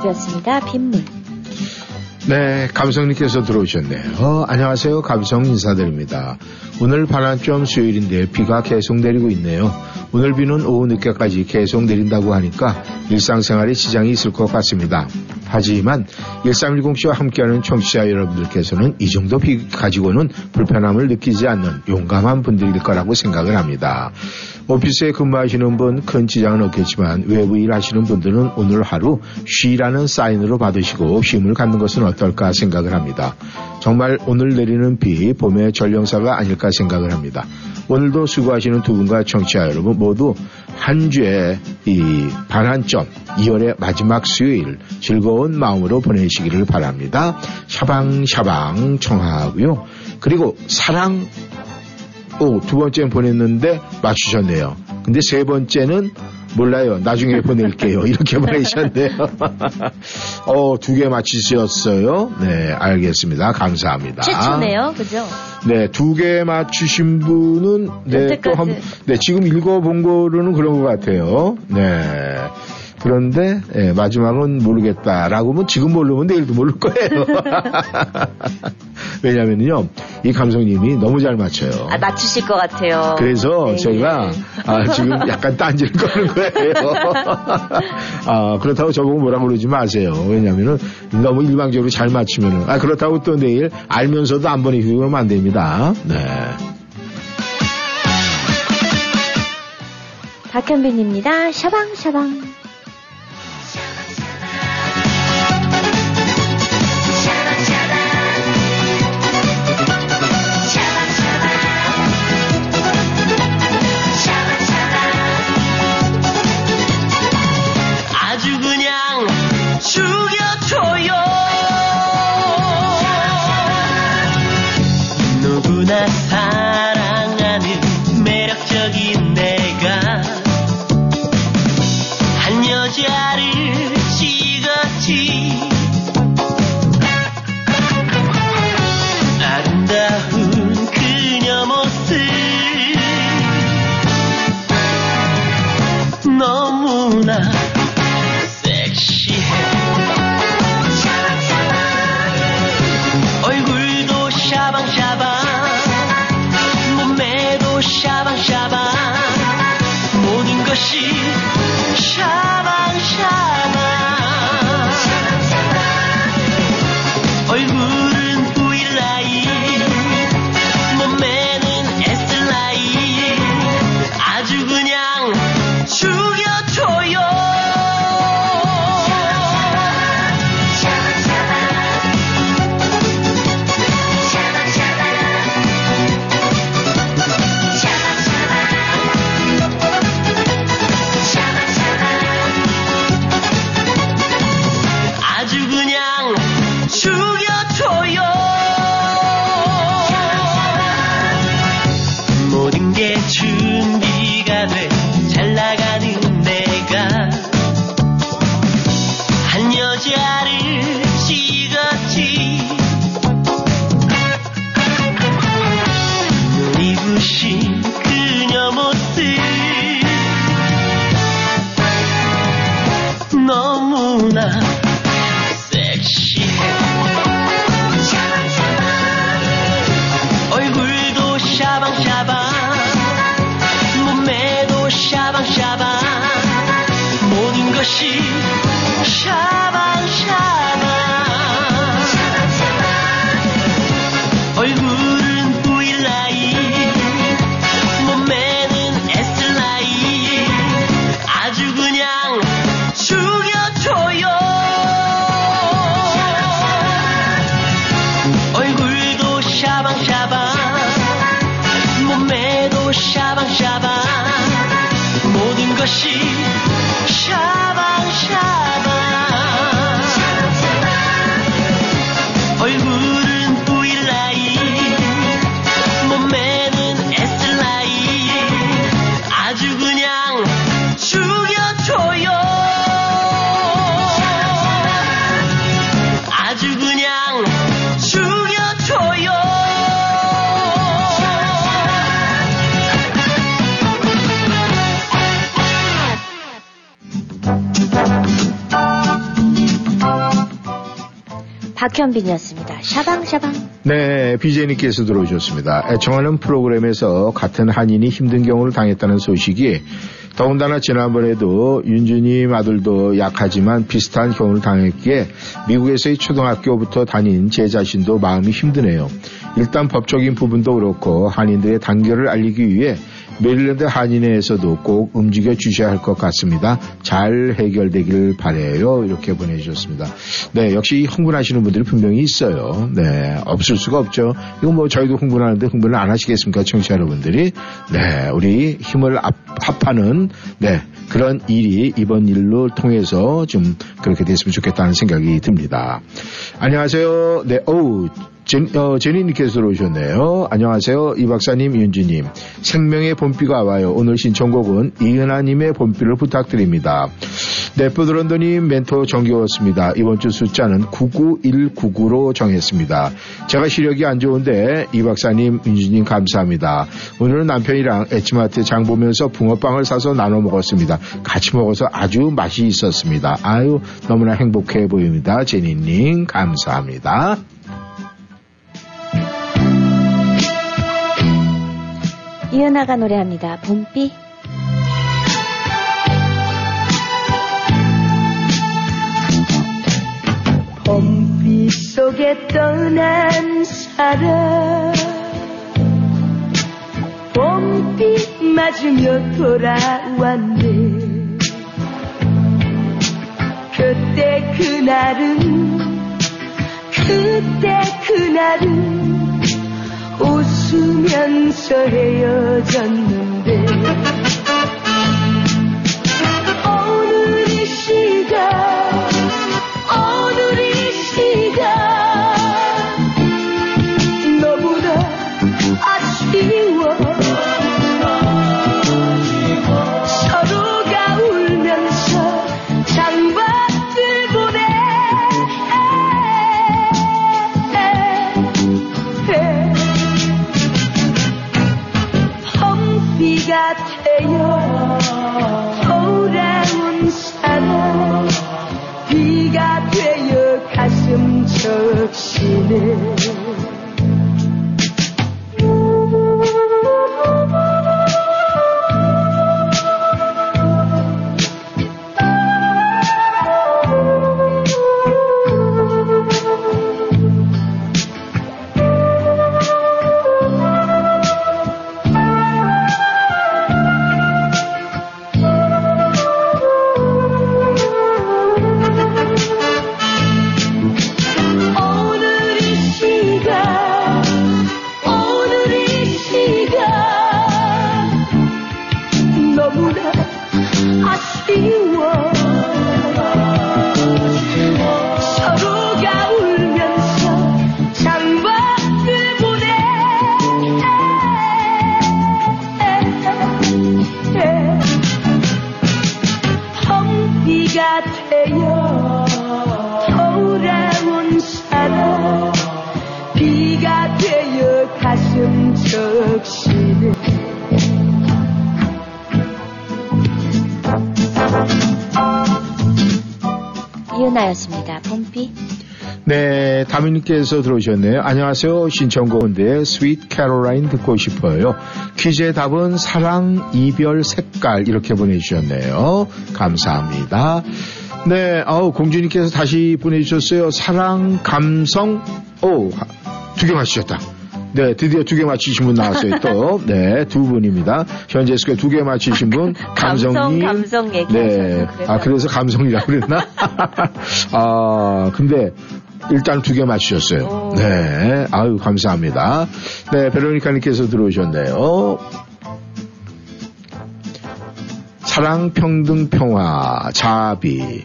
최은옥이었습니다. 빗물. 네, 감성님께서 들어오셨네요. 어, 안녕하세요. 감성 인사드립니다. 오늘 반환점 수요일인데 비가 계속 내리고 있네요. 오늘 비는 오후 늦게까지 계속 내린다고 하니까 일상생활에 지장이 있을 것 같습니다. 하지만 1310씨와 함께하는 청취자 여러분들께서는 이 정도 비 가지고는 불편함을 느끼지 않는 용감한 분들일 거라고 생각을 합니다. 오피스에 근무하시는 분 큰 지장은 없겠지만 외부 일 하시는 분들은 오늘 하루 쉬라는 사인으로 받으시고 쉼을 갖는 것은 어떨까 생각을 합니다. 정말 오늘 내리는 비 봄의 전령사가 아닐까 생각을 합니다. 오늘도 수고하시는 두 분과 청취자 여러분 모두 한 주의 이 반환점 2월의 마지막 수요일 즐거운 마음으로 보내시기를 바랍니다. 샤방샤방 청하고요. 그리고 사랑 오, 두 번째는 보냈는데 맞추셨네요. 근데 세 번째는 몰라요. 나중에 보낼게요. 이렇게 보내셨네요. 어, 두 개 맞히셨어요. 네, 알겠습니다. 감사합니다. 최초네요. 그죠? 네, 두 개 맞추신 분은 네, 또 한, 네, 지금 읽어본 거로는 그런 것 같아요. 네. 그런데 예, 마지막은 모르겠다라고 하면 지금 모르면 내일도 모를 거예요. 왜냐면요, 이 감성님이 너무 잘 맞춰요. 아, 맞추실 것 같아요. 그래서 네. 제가 아, 지금 약간 딴지를 거는 거예요. 아, 그렇다고 저보고 뭐라 그러지 마세요. 왜냐면은 너무 일방적으로 잘 맞추면은 아, 그렇다고 또 내일 알면서도 안 보내주고 그러면 안 됩니다. 네. 박현빈입니다. 샤방샤방. 박현빈이었습니다. 샤방샤방. 네, BJ님께서 들어오셨습니다. 애청하는 프로그램에서 같은 한인이 힘든 경우를 당했다는 소식이 더군다나 지난번에도 윤주님 아들도 약하지만 비슷한 경우를 당했기에 미국에서의 초등학교부터 다닌 제 자신도 마음이 힘드네요. 일단 법적인 부분도 그렇고 한인들의 단결을 알리기 위해 메릴랜드 한인회에서도 꼭 움직여 주셔야 할 것 같습니다. 잘 해결되길 바래요. 이렇게 보내주셨습니다. 네, 역시 흥분하시는 분들이 분명히 있어요. 네, 없을 수가 없죠. 이거 뭐 저희도 흥분하는데 흥분을 안 하시겠습니까, 청취자 여러분들이? 네, 우리 힘을 합하는 네 그런 일이 이번 일로 통해서 좀 그렇게 됐으면 좋겠다는 생각이 듭니다. 안녕하세요. 네, 어우. 제, 어, 제니님께서 들어오셨네요. 안녕하세요. 이 박사님, 윤주님. 생명의 봄비가 와요. 오늘 신청곡은 이은하님의 봄비를 부탁드립니다. 네프드 런더님 멘토 정겨웠습니다. 이번 주 숫자는 99199로 정했습니다. 제가 시력이 안 좋은데 이 박사님, 윤주님 감사합니다. 오늘은 남편이랑 에치마트 장 보면서 붕어빵을 사서 나눠 먹었습니다. 같이 먹어서 아주 맛이 있었습니다. 아유, 너무나 행복해 보입니다. 제니님, 감사합니다. 이은아가 노래합니다. 봄비. 봄비 속에 떠난 사람 봄비 맞으며 돌아왔네 그때 그날은 그때 그날은 웃으면서 헤어졌는데 오늘 이 시간 적 서 다미님께서 들어오셨네요. 안녕하세요. 신청곡인데 Sweet Caroline 듣고 싶어요. 퀴즈의 답은 사랑, 이별, 색깔 이렇게 보내주셨네요. 감사합니다. 네, 아우 공주님께서 다시 보내주셨어요. 사랑, 감성, 오, 두 개 맞추셨다. 네, 드디어 두 개 맞히신 분 나왔어요. 또, 네, 두 분입니다. 현재 스코어 두개 맞히신 분, 감성, 감성이. 감성 얘기하셔서 네. 아, 그래서 감성이라고 그랬나? 아, 근데, 일단 두 개 맞추셨어요. 네, 아유, 감사합니다. 네, 베로니카님께서 들어오셨네요. 사랑, 평등, 평화, 자비.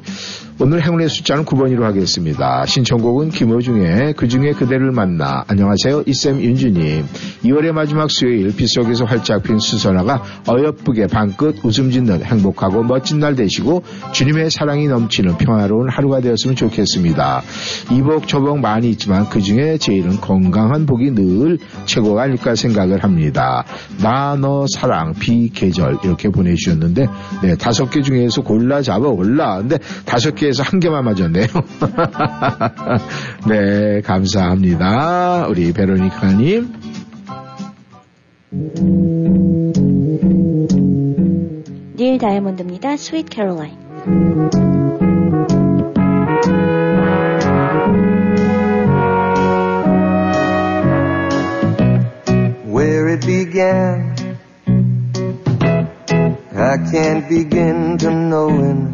오늘 행운의 숫자는 9번으로 하겠습니다. 신청곡은 김호중의 그중에 그대를 만나. 안녕하세요. 이쌤 윤주님. 2월의 마지막 수요일 빗속에서 활짝 핀 수선화가 어여쁘게 방긋 웃음 짓는 행복하고 멋진 날 되시고 주님의 사랑이 넘치는 평화로운 하루가 되었으면 좋겠습니다. 이복 저복 많이 있지만 그중에 제일은 건강한 복이 늘 최고가 아닐까 생각을 합니다. 나, 너, 사랑, 비, 계절 이렇게 보내주셨는데 네, 다섯 개 중에서 골라 잡아 올라. 근데 다섯 개 10개에서 한 개만 맞았네요. 네, 감사합니다. 우리 베로니카님. 닐 다이아몬드입니다. Sweet Caroline. Where it began, I can't begin to knowing,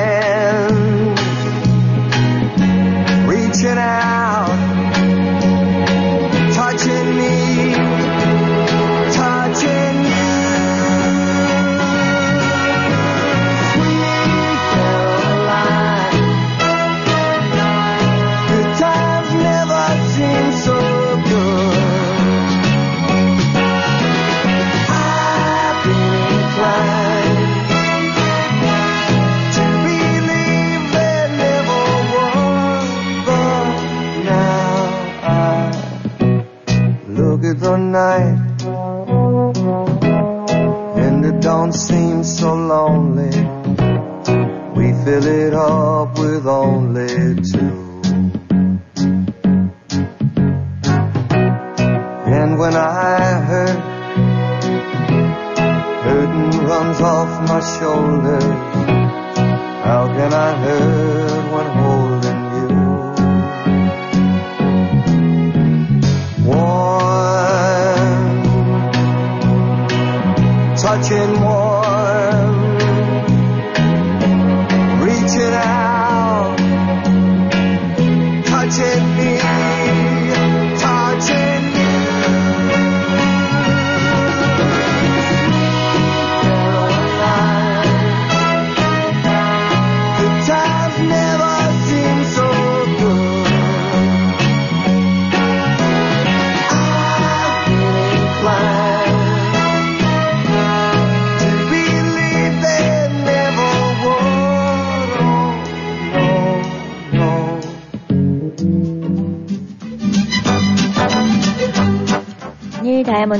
the night and it don't seem so lonely. We fill it up with only two.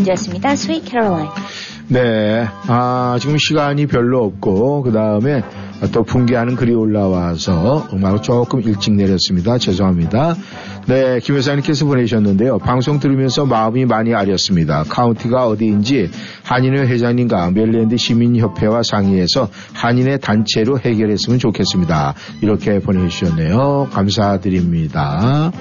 닐 다이아몬드였습니다. Sweet Caroline. 네, 아, 지금 시간이 별로 없고, 그 다음에 또 붕괴하는 글이 올라와서 음악을 조금 일찍 내렸습니다. 죄송합니다. 네, 김 회사님께서 보내셨는데요. 방송 들으면서 마음이 많이 아렸습니다. 카운티가 어디인지 한인회 회장님과 멜랜드 시민협회와 상의해서 한인회 단체로 해결했으면 좋겠습니다. 이렇게 보내주셨네요. 감사드립니다.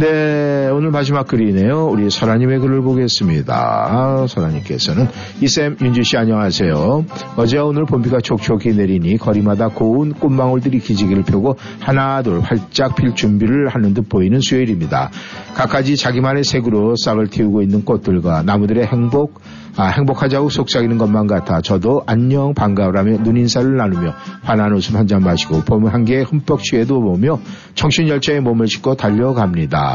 네, 오늘 마지막 글이네요. 우리 설아님의 글을 보겠습니다. 아, 설아님께서는 이쌤 윤주 씨 안녕하세요. 어제와 오늘 봄비가 촉촉히 내리니 거리마다 고운 꽃망울들이 기지개를 펴고 하나 둘 활짝 필 준비를 하는 듯 보이는 수요일입니다. 각가지 자기만의 색으로 싹을 틔우고 있는 꽃들과 나무들의 행복, 아, 행복하자고 속삭이는 것만 같아 저도 안녕 반가워라며 눈인사를 나누며 환한 웃음 한 잔 마시고 봄 한개에 흠뻑 취해도 보며 청춘 열차에 몸을 싣고 달려갑니다.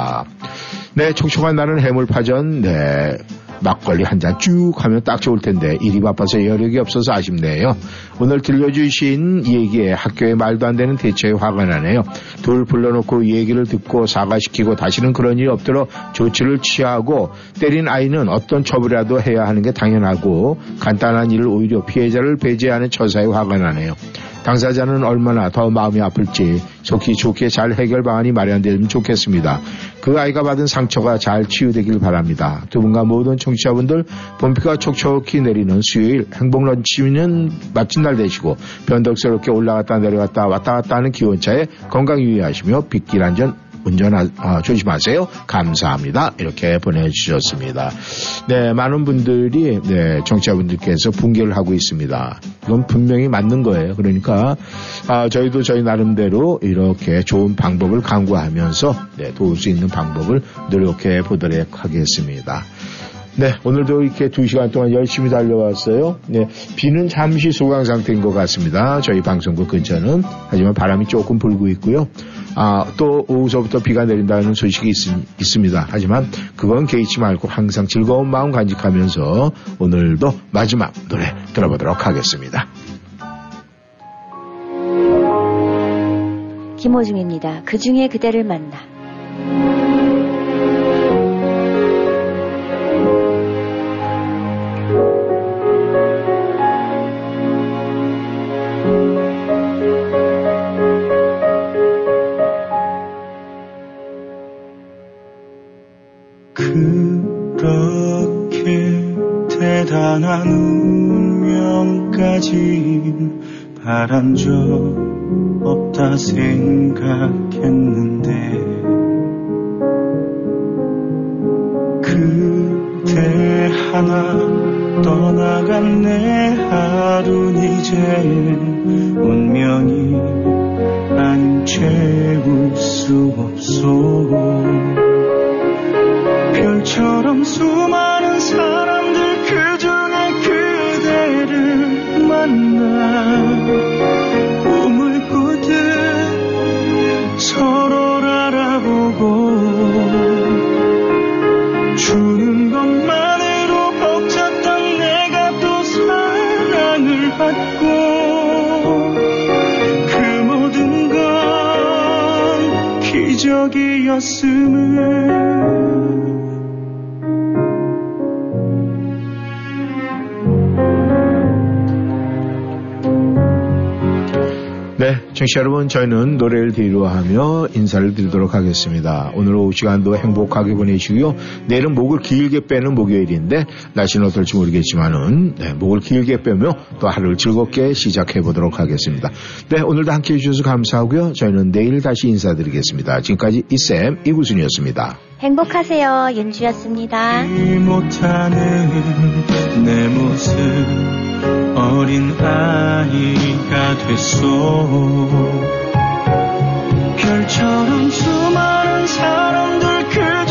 네, 촉촉한 날은 해물파전, 네. 막걸리 한 잔 쭉 하면 딱 좋을 텐데 일이 바빠서 여력이 없어서 아쉽네요. 오늘 들려주신 얘기에 학교에 말도 안 되는 대처에 화가 나네요. 둘 불러놓고 얘기를 듣고 사과시키고 다시는 그런 일이 없도록 조치를 취하고 때린 아이는 어떤 처벌이라도 해야 하는 게 당연하고 간단한 일을 오히려 피해자를 배제하는 처사에 화가 나네요. 당사자는 얼마나 더 마음이 아플지 속히 좋게 잘 해결 방안이 마련되면 좋겠습니다. 그 아이가 받은 상처가 잘 치유되길 바랍니다. 두 분과 모든 청취자분들 봄비가 촉촉히 내리는 수요일 행복 런치는 마친 날 되시고 변덕스럽게 올라갔다 내려갔다 왔다 갔다 하는 기온차에 건강 유의하시며 빗길 안전 운전 아, 조심하세요. 감사합니다. 이렇게 보내주셨습니다. 네, 많은 분들이 네, 정치자분들께서 붕괴를 하고 있습니다. 이건 분명히 맞는 거예요. 그러니까 아, 저희도 저희 나름대로 이렇게 좋은 방법을 강구하면서 네, 도울 수 있는 방법을 노력해 보도록 하겠습니다. 네, 오늘도 이렇게 두 시간 동안 열심히 달려왔어요. 네, 비는 잠시 소강 상태인 것 같습니다. 저희 방송국 근처는. 하지만 바람이 조금 불고 있고요. 아, 또 오후서부터 비가 내린다는 소식이 있, 있습니다. 하지만 그건 개의치 말고 항상 즐거운 마음 간직하면서 오늘도 마지막 노래 들어보도록 하겠습니다. 김호중입니다. 그 중에 그대를 만나. 바란 적 없다 생각했는데 그대 하나 떠나간 내 하루는 이제 운명이 안 채울 수 없소 기적이었음을 청취자 여러분, 저희는 노래를 뒤로 하며 인사를 드리도록 하겠습니다. 오늘 오후 시간도 행복하게 보내시고요. 내일은 목을 길게 빼는 목요일인데 날씨는 어떨지 모르겠지만은 네, 목을 길게 빼며 또 하루를 즐겁게 시작해 보도록 하겠습니다. 네, 오늘도 함께 해 주셔서 감사하고요. 저희는 내일 다시 인사드리겠습니다. 지금까지 이쌤 이구순이었습니다. 행복하세요. 윤주였습니다. 못하는 내 모습 어린 아이가 됐소. 별처럼 수많은 사람들 그